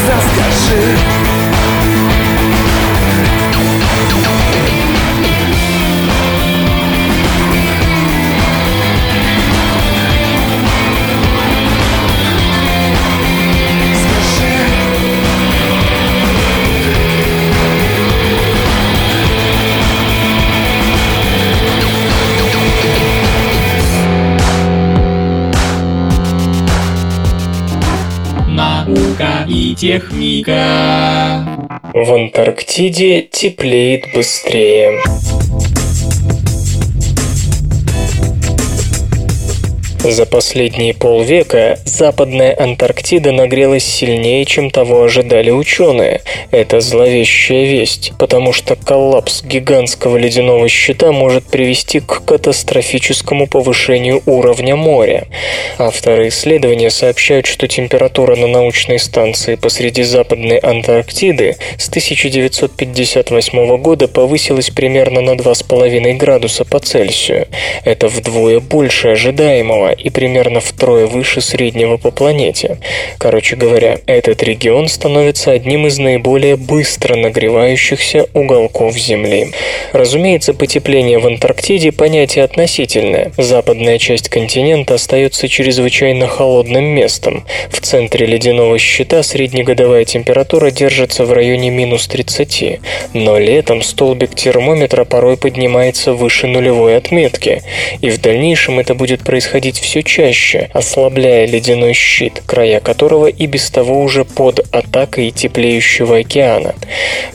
Просто и техника. В Антарктиде теплеет быстрее. За последние полвека Западная Антарктида нагрелась сильнее, чем того ожидали ученые. Это зловещая весть, потому что коллапс гигантского ледяного щита может привести к катастрофическому повышению уровня моря. Авторы исследования сообщают, что температура на научной станции посреди Западной Антарктиды с 1958 года повысилась примерно на 2,5 градуса по Цельсию. Это вдвое больше ожидаемого и примерно втрое выше среднего по планете. Короче говоря, этот регион становится одним из наиболее быстро нагревающихся уголков Земли. Разумеется, потепление в Антарктиде понятие относительное. Западная часть континента остается чрезвычайно холодным местом. В центре ледяного щита среднегодовая температура держится в районе минус 30, но летом столбик термометра порой поднимается выше нулевой отметки, и в дальнейшем это будет происходить происходить все чаще, ослабляя ледяной щит, края которого и без того уже под атакой теплеющего океана.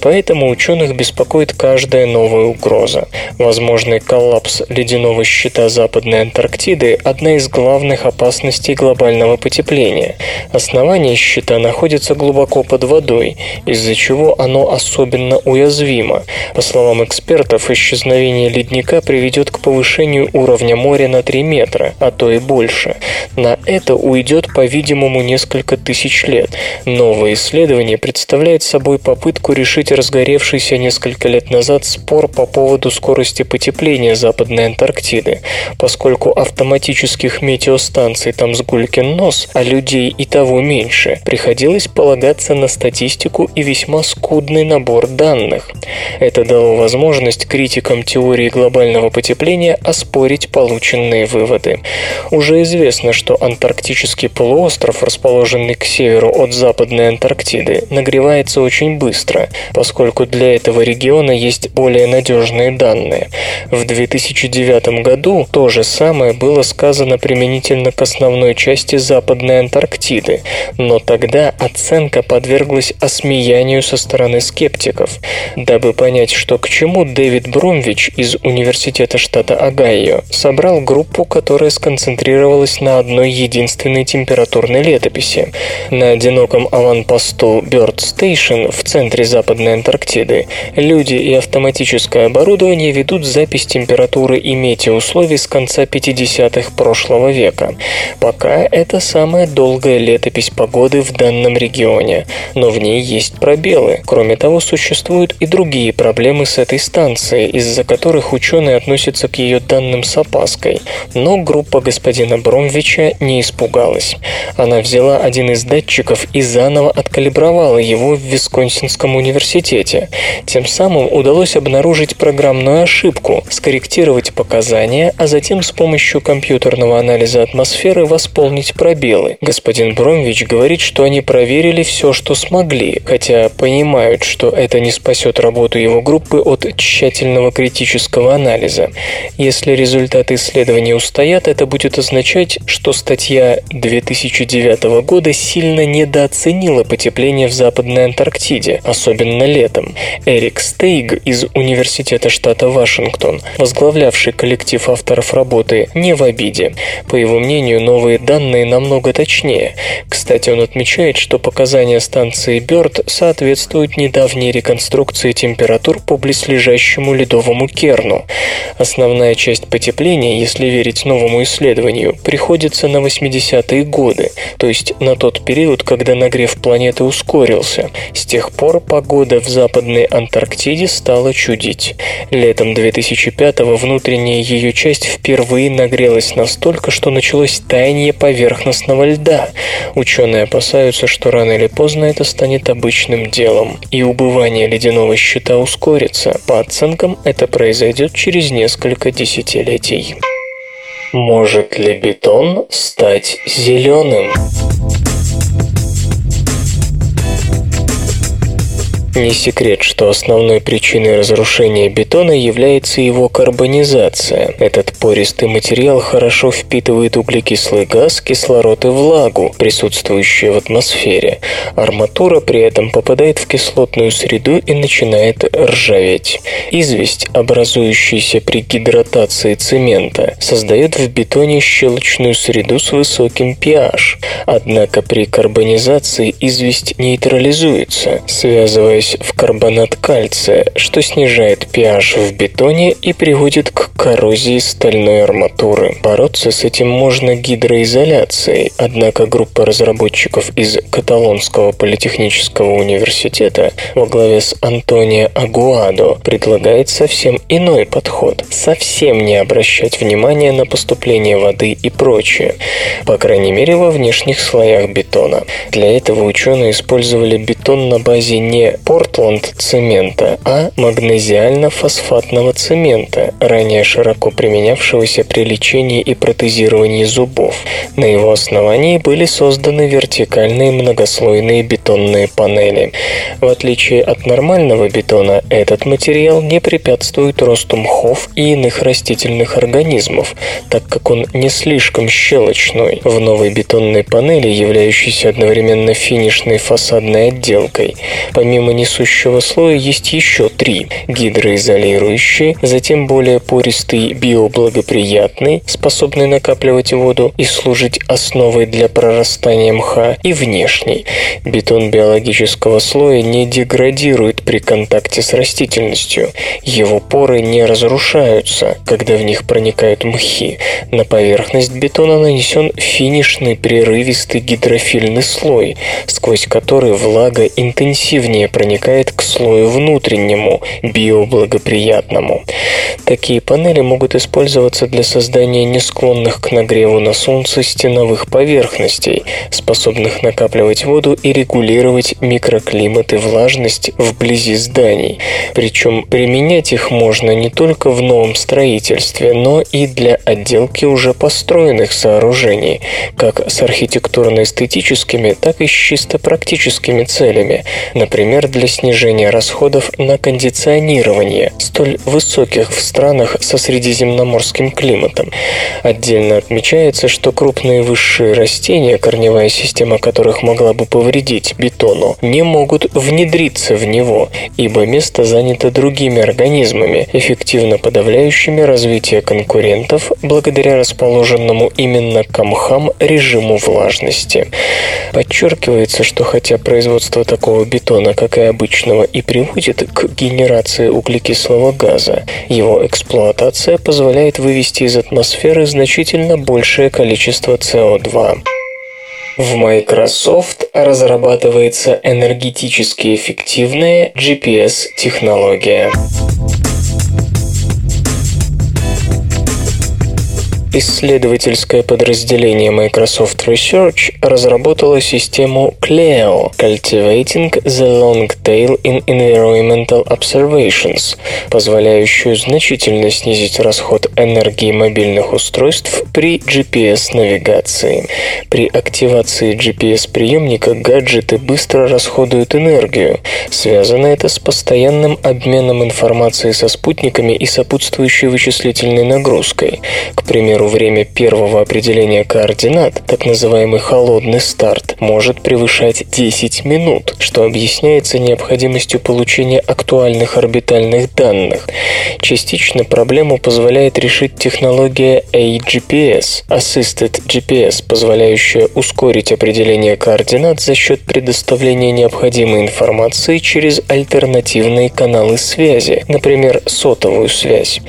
Поэтому ученых беспокоит каждая новая угроза. Возможный коллапс ледяного щита Западной Антарктиды – одна из главных опасностей глобального потепления. Основание щита находится глубоко под водой, из-за чего оно особенно уязвимо. По словам экспертов, исчезновение ледника приведет к повышению уровня моря на 3 метра, а то и больше. На это уйдет, по-видимому, несколько тысяч лет. Новое исследование представляет собой попытку решить разгоревшийся несколько лет назад спор по поводу скорости потепления Западной Антарктиды, поскольку автоматических метеостанций там с гулькин нос, а людей и того меньше, приходилось полагаться на статистику и весьма скудный набор данных. Это дало возможность критикам теории глобального потепления оспорить полученные выводы. Уже известно, что антарктический полуостров, расположенный к северу от Западной Антарктиды, нагревается очень быстро, поскольку для этого региона есть более надежные данные. В 2009 году то же самое было сказано применительно к основной части Западной Антарктиды, но тогда оценка подверглась осмеянию со стороны скептиков. Дабы понять, что к чему, Дэвид Брумвич из Университета штата Огайо собрал группу, которая сконцентрировалась на одной единственной температурной летописи. На одиноком аванпосту Бёрд Station в центре Западной Антарктиды люди и автоматическое оборудование ведут запись температуры и метеоусловий с конца 50-х прошлого века. Пока это самая долгая летопись погоды в данном регионе, но в ней есть пробелы. Кроме того, существуют и другие проблемы с этой станцией, из-за которых ученые относятся к ее данным с опаской. Но группа господина Бромвича не испугалась. Она взяла один из датчиков и заново откалибровала его в Висконсинском университете. Тем самым удалось обнаружить программную ошибку, скорректировать показания, а затем с помощью компьютерного анализа атмосферы восполнить пробелы. Господин Бромвич говорит, что они проверили все, что смогли, хотя понимают, что это не спасет работу его группы от тщательного критического анализа. Если результаты исследования устоят, это будет означать, что статья 2009 года сильно недооценила потепление в Западной Антарктиде, особенно летом. Эрик Стейг из Университета штата Вашингтон, возглавлявший коллектив авторов работы, не в обиде. По его мнению, новые данные намного точнее. Кстати, он отмечает, что показания станции Бёрд соответствуют недавней реконструкции температур по близлежащему ледовому керну. Основная часть потепления, если верить новому исследованию, приходится на 80-е годы, то есть на тот период, когда нагрев планеты ускорился. С тех пор погода в Западной Антарктиде стала чудить. Летом 2005-го внутренняя ее часть впервые нагрелась настолько, что началось таяние поверхностного льда. Ученые опасаются, что рано или поздно это станет обычным делом, и убывание ледяного щита ускорится. По оценкам, это произойдет через несколько десятилетий. Может ли бетон стать зеленым? Не секрет, что основной причиной разрушения бетона является его карбонизация. Этот пористый материал хорошо впитывает углекислый газ, кислород и влагу, присутствующие в атмосфере. Арматура при этом попадает в кислотную среду и начинает ржаветь. Известь, образующаяся при гидратации цемента, создает в бетоне щелочную среду с высоким pH. Однако при карбонизации известь нейтрализуется, связываясь превращаясь в карбонат кальция, что снижает pH в бетоне и приводит к коррозии стальной арматуры. Бороться с этим можно гидроизоляцией, однако группа разработчиков из Каталонского политехнического университета во главе с Антонио Агуадо предлагает совсем иной подход – совсем не обращать внимания на поступление воды и прочее, по крайней мере во внешних слоях бетона. Для этого ученые использовали бетон на базе не портланд-цемента, а магнезиально-фосфатного цемента, ранее широко применявшегося при лечении и протезировании зубов. На его основании были созданы вертикальные многослойные бетонные панели. В отличие от нормального бетона, этот материал не препятствует росту мхов и иных растительных организмов, так как он не слишком щелочной. В новой бетонной панели, являющейся одновременно финишной фасадной отделкой, помимо несущего слоя есть еще три – гидроизолирующий, затем более пористый биоблагоприятный, способный накапливать воду и служить основой для прорастания мха, и внешний. Бетон биологического слоя не деградирует при контакте с растительностью. Его поры не разрушаются, когда в них проникают мхи. На поверхность бетона нанесен финишный прерывистый гидрофильный слой, сквозь который влага интенсивнее проникает к слою внутреннему, биоблагоприятному. Такие панели могут использоваться для создания несклонных к нагреву на солнце стеновых поверхностей, способных накапливать воду и регулировать микроклимат и влажность вблизи зданий. Причем применять их можно не только в новом строительстве, но и для отделки уже построенных сооружений, как с архитектурно-эстетическими, так и с чисто практическими целями, например, для снижения расходов на кондиционирование, столь высоких в странах со средиземноморским климатом. Отдельно отмечается, что крупные высшие растения, корневая система которых могла бы повредить бетону, не могут внедриться в него, ибо место занято другими организмами, эффективно подавляющими развитие конкурентов благодаря расположенному именно к мхам режиму влажности. Подчеркивается, что хотя производство такого бетона, как и обычного, и приводит к генерации углекислого газа, его эксплуатация позволяет вывести из атмосферы значительно большее количество СО2. В Microsoft разрабатывается энергетически эффективная GPS-технология. Исследовательское подразделение Microsoft Research разработало систему CLEO – Cultivating the Long Tail in Environmental Observations, позволяющую значительно снизить расход энергии мобильных устройств при GPS-навигации. При активации GPS-приемника гаджеты быстро расходуют энергию. Связано это с постоянным обменом информации со спутниками и сопутствующей вычислительной нагрузкой. К примеру, примеру, время первого определения координат, так называемый холодный старт, может превышать 10 минут, что объясняется необходимостью получения актуальных орбитальных данных. Частично проблему позволяет решить технология AGPS – Assisted GPS, позволяющая ускорить определение координат за счет предоставления необходимой информации через альтернативные каналы связи, например, сотовую связь.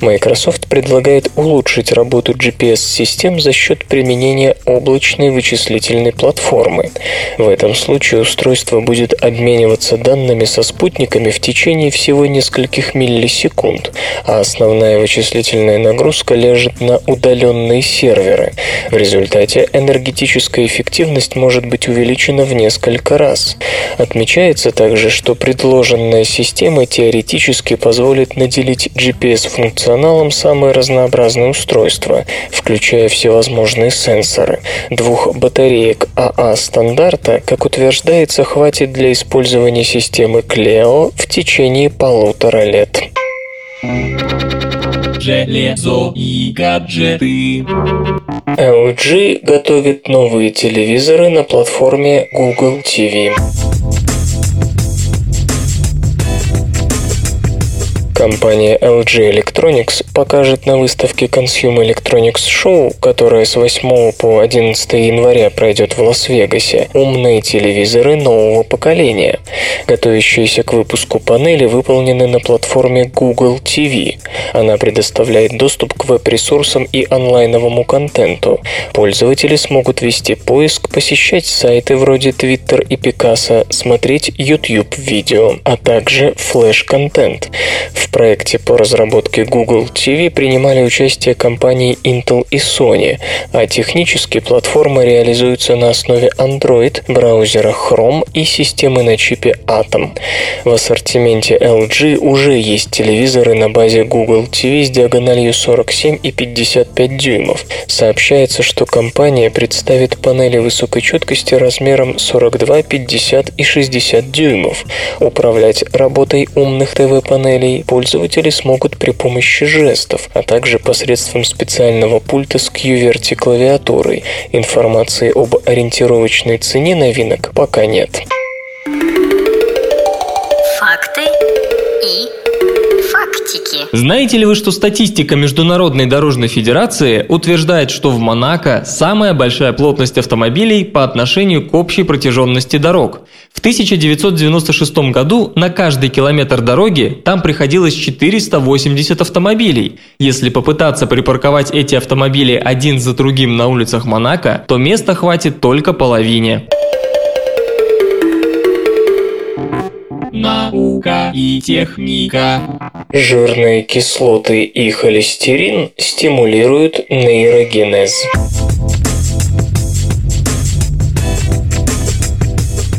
Microsoft предлагает улучшить работу работу GPS-систем за счет применения облачной вычислительной платформы. В этом случае устройство будет обмениваться данными со спутниками в течение всего нескольких миллисекунд, а основная вычислительная нагрузка лежит на удаленные серверы. В результате энергетическая эффективность может быть увеличена в несколько раз. Отмечается также, что предложенная система теоретически позволит наделить GPS-функционалом самые разнообразные устройства, устройства, включая всевозможные сенсоры. Двух батареек АА стандарта, как утверждается, хватит для использования системы Cleo в течение полутора лет. Железо и гаджеты. LG готовит новые телевизоры на платформе Google TV. Компания LG Electronics покажет на выставке Consumer Electronics Show, которая с 8 по 11 января пройдет в Лас-Вегасе, умные телевизоры нового поколения. Готовящиеся к выпуску панели выполнены на платформе Google TV. Она предоставляет доступ к веб-ресурсам и онлайновому контенту. Пользователи смогут вести поиск, посещать сайты вроде Twitter и Picasa, смотреть YouTube-видео, а также флеш-контент. В проекте по разработке Google TV принимали участие компании Intel и Sony, а технически платформа реализуется на основе Android, браузера Chrome и системы на чипе Atom. В ассортименте LG уже есть телевизоры на базе Google TV с диагональю 47 и 55 дюймов. Сообщается, что компания представит панели высокой четкости размером 42, 50 и 60 дюймов. Управлять работой умных ТВ-панелей пользователи смогут при помощи жестов, а также посредством специального пульта с QWERTY клавиатурой. Информации об ориентировочной цене новинок пока нет. Факты и фактики. Знаете ли вы, что статистика Международной дорожной федерации утверждает, что в Монако самая большая плотность автомобилей по отношению к общей протяженности дорог? В 1996 году на каждый километр дороги там приходилось 480 автомобилей. Если попытаться припарковать эти автомобили один за другим на улицах Монако, то места хватит только половине. Наука и техника. Жирные кислоты и холестерин стимулируют нейрогенез.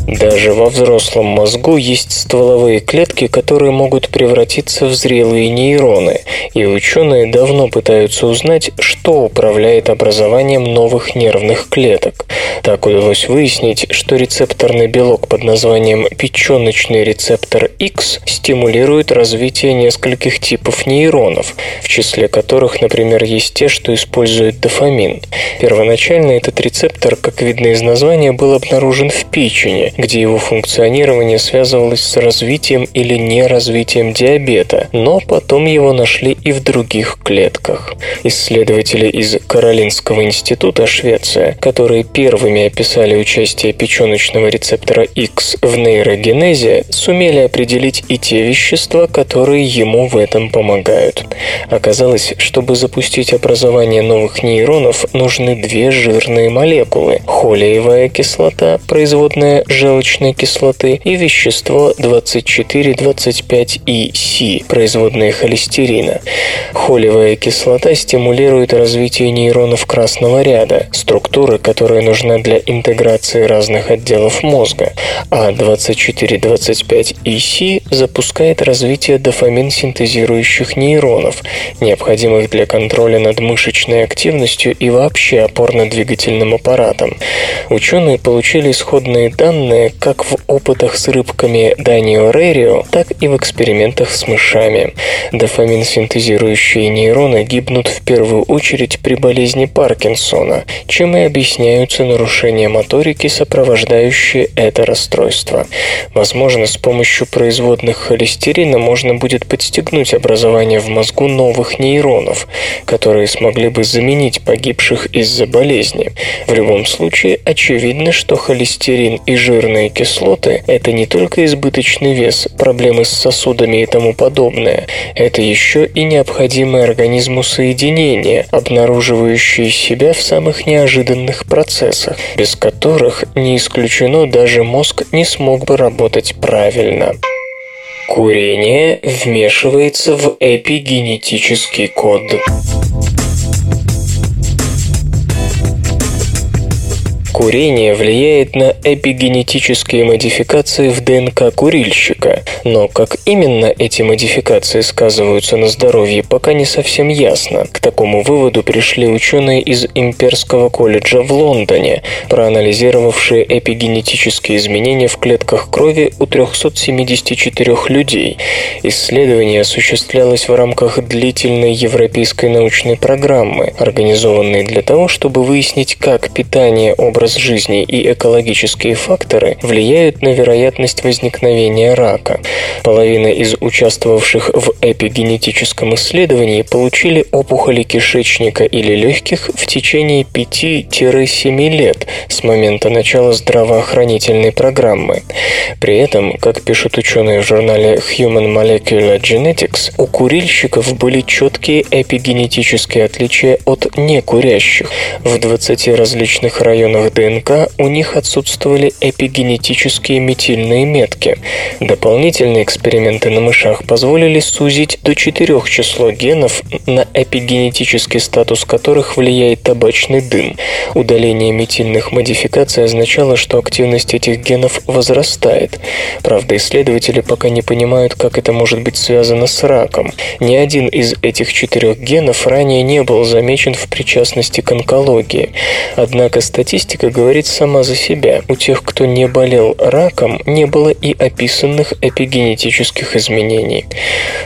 Даже во взрослом мозгу есть стволовые клетки, которые могут превратиться в зрелые нейроны, и ученые давно пытаются узнать, что управляет образованием новых нервных клеток. Так удалось выяснить, что рецепторный белок под названием печеночный рецептор X стимулирует развитие нескольких типов нейронов, в числе которых, например, есть те, что используют дофамин. Первоначально этот рецептор, как видно из названия, был обнаружен в печени, где его функционирование связывалось с развитием или неразвитием диабета, но потом его нашли и в других клетках. Исследователи из Каролинского института Швеция, которые первыми описали участие печеночного рецептора X в нейрогенезе, сумели определить и те вещества, которые ему в этом помогают. Оказалось, чтобы запустить образование новых нейронов, нужны две жирные молекулы – холиевая кислота, производная желчной кислоты, и вещество 24-25-EC, производное холестерина. Холиевая кислота стимулирует развитие нейронов красного ряда, структуры, которая нужна для интеграции разных отделов мозга, а 24-25-EC запускает развитие дофамин-синтезирующих нейронов, необходимых для контроля над мышечной активностью и вообще опорно-двигательным аппаратом. Ученые получили исходные данные как в опытах с рыбками Данио Рерио, так и в экспериментах с мышами. Дофамин-синтезирующие нейроны гибнут в первую очередь при болезни Паркинсона, чем и объясняются нарушения моторики, сопровождающие это расстройство. Возможно, с помощью производных холестерина можно будет подстегнуть образование в мозгу новых нейронов, которые смогли бы заменить погибших из-за болезни. В любом случае, очевидно, что холестерин и жирные кислоты – это не только избыточный вес, проблемы с сосудами и тому подобное. Это еще и необходимые организму соединения, обнаруживающие себя в самых неожиданных процессах, без которых, не исключено, даже мозг не смог бы работать правильно. Курение вмешивается в эпигенетический код. Курение влияет на эпигенетические модификации в ДНК курильщика, но как именно эти модификации сказываются на здоровье, пока не совсем ясно. К такому выводу пришли ученые из Имперского колледжа в Лондоне, проанализировавшие эпигенетические изменения в клетках крови у 374 людей. Исследование осуществлялось в рамках длительной европейской научной программы, организованной для того, чтобы выяснить, как питание, образ образ жизни и экологические факторы влияют на вероятность возникновения рака. Половина из участвовавших в эпигенетическом исследовании получили опухоли кишечника или легких в течение 5-7 лет с момента начала здравоохранительной программы. При этом, как пишут ученые в журнале Human Molecular Genetics, у курильщиков были четкие эпигенетические отличия от некурящих. В 20 различных районах ДНК у них отсутствовали эпигенетические метильные метки. Дополнительные эксперименты на мышах позволили сузить до 4 число генов, на эпигенетический статус которых влияет табачный дым. Удаление метильных модификаций означало, что активность этих генов возрастает. Правда, исследователи пока не понимают, как это может быть связано с раком. Ни один из этих четырех генов ранее не был замечен в причастности к онкологии. Однако статистика говорит сама за себя. У тех, кто не болел раком, не было и описанных эпигенетических изменений.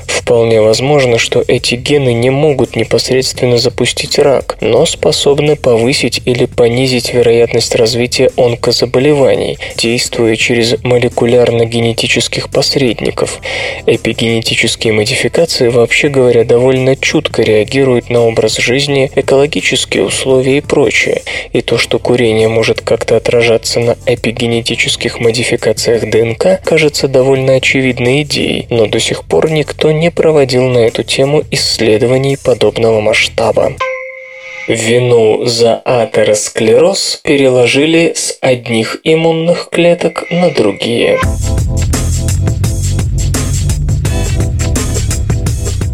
Вполне возможно, что эти гены не могут непосредственно запустить рак, но способны повысить или понизить вероятность развития онкозаболеваний, действуя через молекулярно-генетических посредников. Эпигенетические модификации, вообще говоря, довольно чутко реагируют на образ жизни, экологические условия и прочее. И то, что курение может как-то отражаться на эпигенетических модификациях ДНК, кажется довольно очевидной идеей, но до сих пор никто не проводил на эту тему исследований подобного масштаба. Вину за атеросклероз переложили с одних иммунных клеток на другие.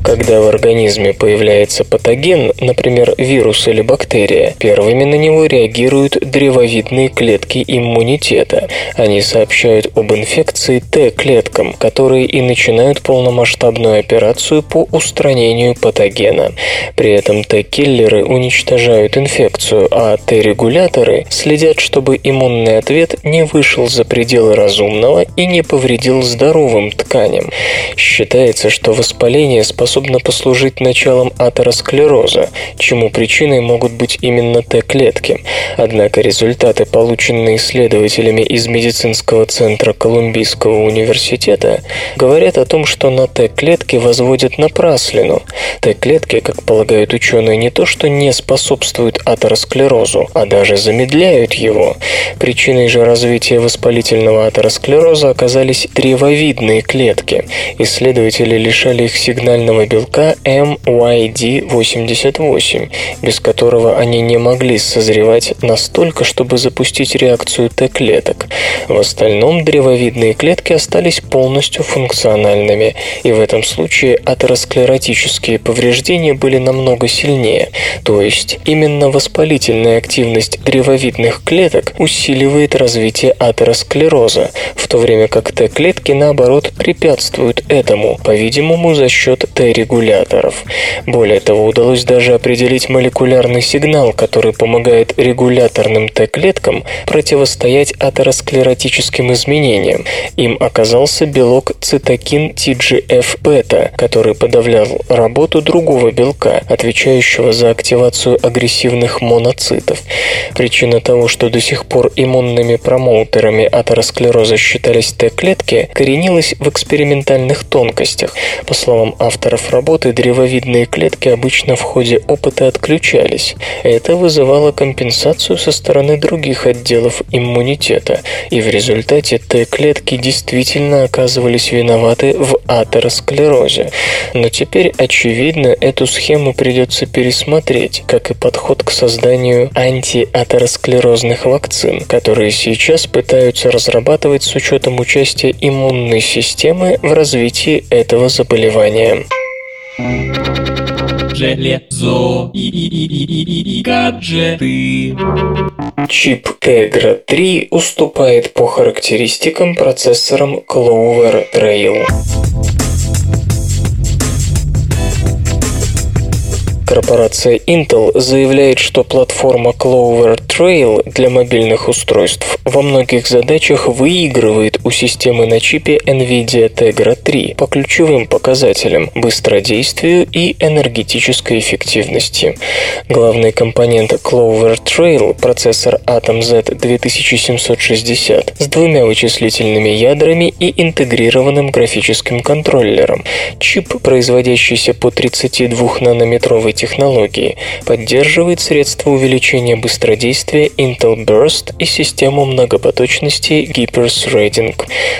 Когда в организме появляется патоген, например, вирус или бактерия, первыми на него реагируют древовидные клетки иммунитета. Они сообщают об инфекции Т-клеткам, которые и начинают полномасштабную операцию по устранению патогена. При этом Т-киллеры уничтожают инфекцию, а Т-регуляторы следят, чтобы иммунный ответ не вышел за пределы разумного и не повредил здоровым тканям. Считается, что воспаление способно способна послужить началом атеросклероза, чему причиной могут быть именно Т-клетки. Однако результаты, полученные исследователями из медицинского центра Колумбийского университета, говорят о том, что на Т-клетки возводят напраслину. Т-клетки, как полагают ученые, не то что не способствуют атеросклерозу, а даже замедляют его. Причиной же развития воспалительного атеросклероза оказались древовидные клетки. Исследователи лишали их сигнального белка MYD88, без которого они не могли созревать настолько, чтобы запустить реакцию Т-клеток. В остальном древовидные клетки остались полностью функциональными, и в этом случае атеросклеротические повреждения были намного сильнее. То есть именно воспалительная активность древовидных клеток усиливает развитие атеросклероза, в то время как Т-клетки, наоборот, препятствуют этому, по-видимому, за счет Т регуляторов. Более того, удалось даже определить молекулярный сигнал, который помогает регуляторным Т-клеткам противостоять атеросклеротическим изменениям. Им оказался белок цитокин TGF-бета, который подавлял работу другого белка, отвечающего за активацию агрессивных моноцитов. Причина того, что до сих пор иммунными промоутерами атеросклероза считались Т-клетки, коренилась в экспериментальных тонкостях. По словам авторов работы древовидные клетки обычно в ходе опыта отключались. Это вызывало компенсацию со стороны других отделов иммунитета, и в результате Т-клетки действительно оказывались виноваты в атеросклерозе. Но теперь, очевидно, эту схему придется пересмотреть, как и подход к созданию антиатеросклерозных вакцин, которые сейчас пытаются разрабатывать с учетом участия иммунной системы в развитии этого заболевания. Железо и, гаджеты. Чип Tegra 3 уступает по характеристикам процессорам Clover Trail. Корпорация Intel заявляет, что платформа Clover Trail для мобильных устройств во многих задачах выигрывает у системы на чипе NVIDIA Tegra 3 по ключевым показателям – быстродействию и энергетической эффективности. Главный компонент Clover Trail – процессор Atom Z 2760 с двумя вычислительными ядрами и интегрированным графическим контроллером. Чип, производящийся по 32-нанометровой технологии, поддерживает средства увеличения быстродействия Intel Burst и систему многопоточности Gippers Threading.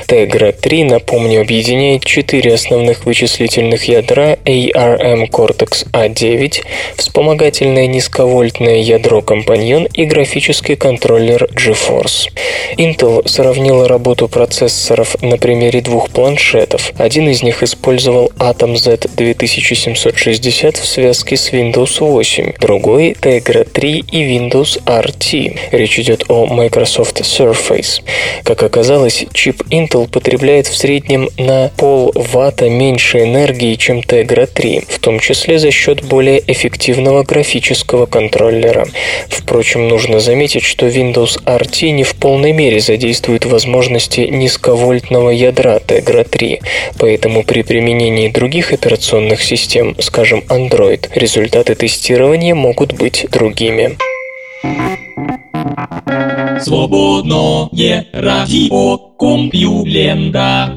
Tegra 3, напомню, объединяет четыре основных вычислительных ядра ARM Cortex A9, вспомогательное низковольтное ядро Companion и графический контроллер GeForce. Intel сравнила работу процессоров на примере двух планшетов. Один из них использовал Atom Z 2760 в связке с Windows 8, другой Tegra 3 и Windows RT. Речь идет о Microsoft Surface. Как оказалось, чип Intel потребляет в среднем на полватта меньше энергии, чем Tegra 3, в том числе за счет более эффективного графического контроллера. Впрочем, нужно заметить, что Windows RT не в полной мере задействует возможности низковольтного ядра Tegra 3, поэтому при применении других операционных систем, скажем Android, результаты тестирования могут быть другими. Свободное радио Компьюлента.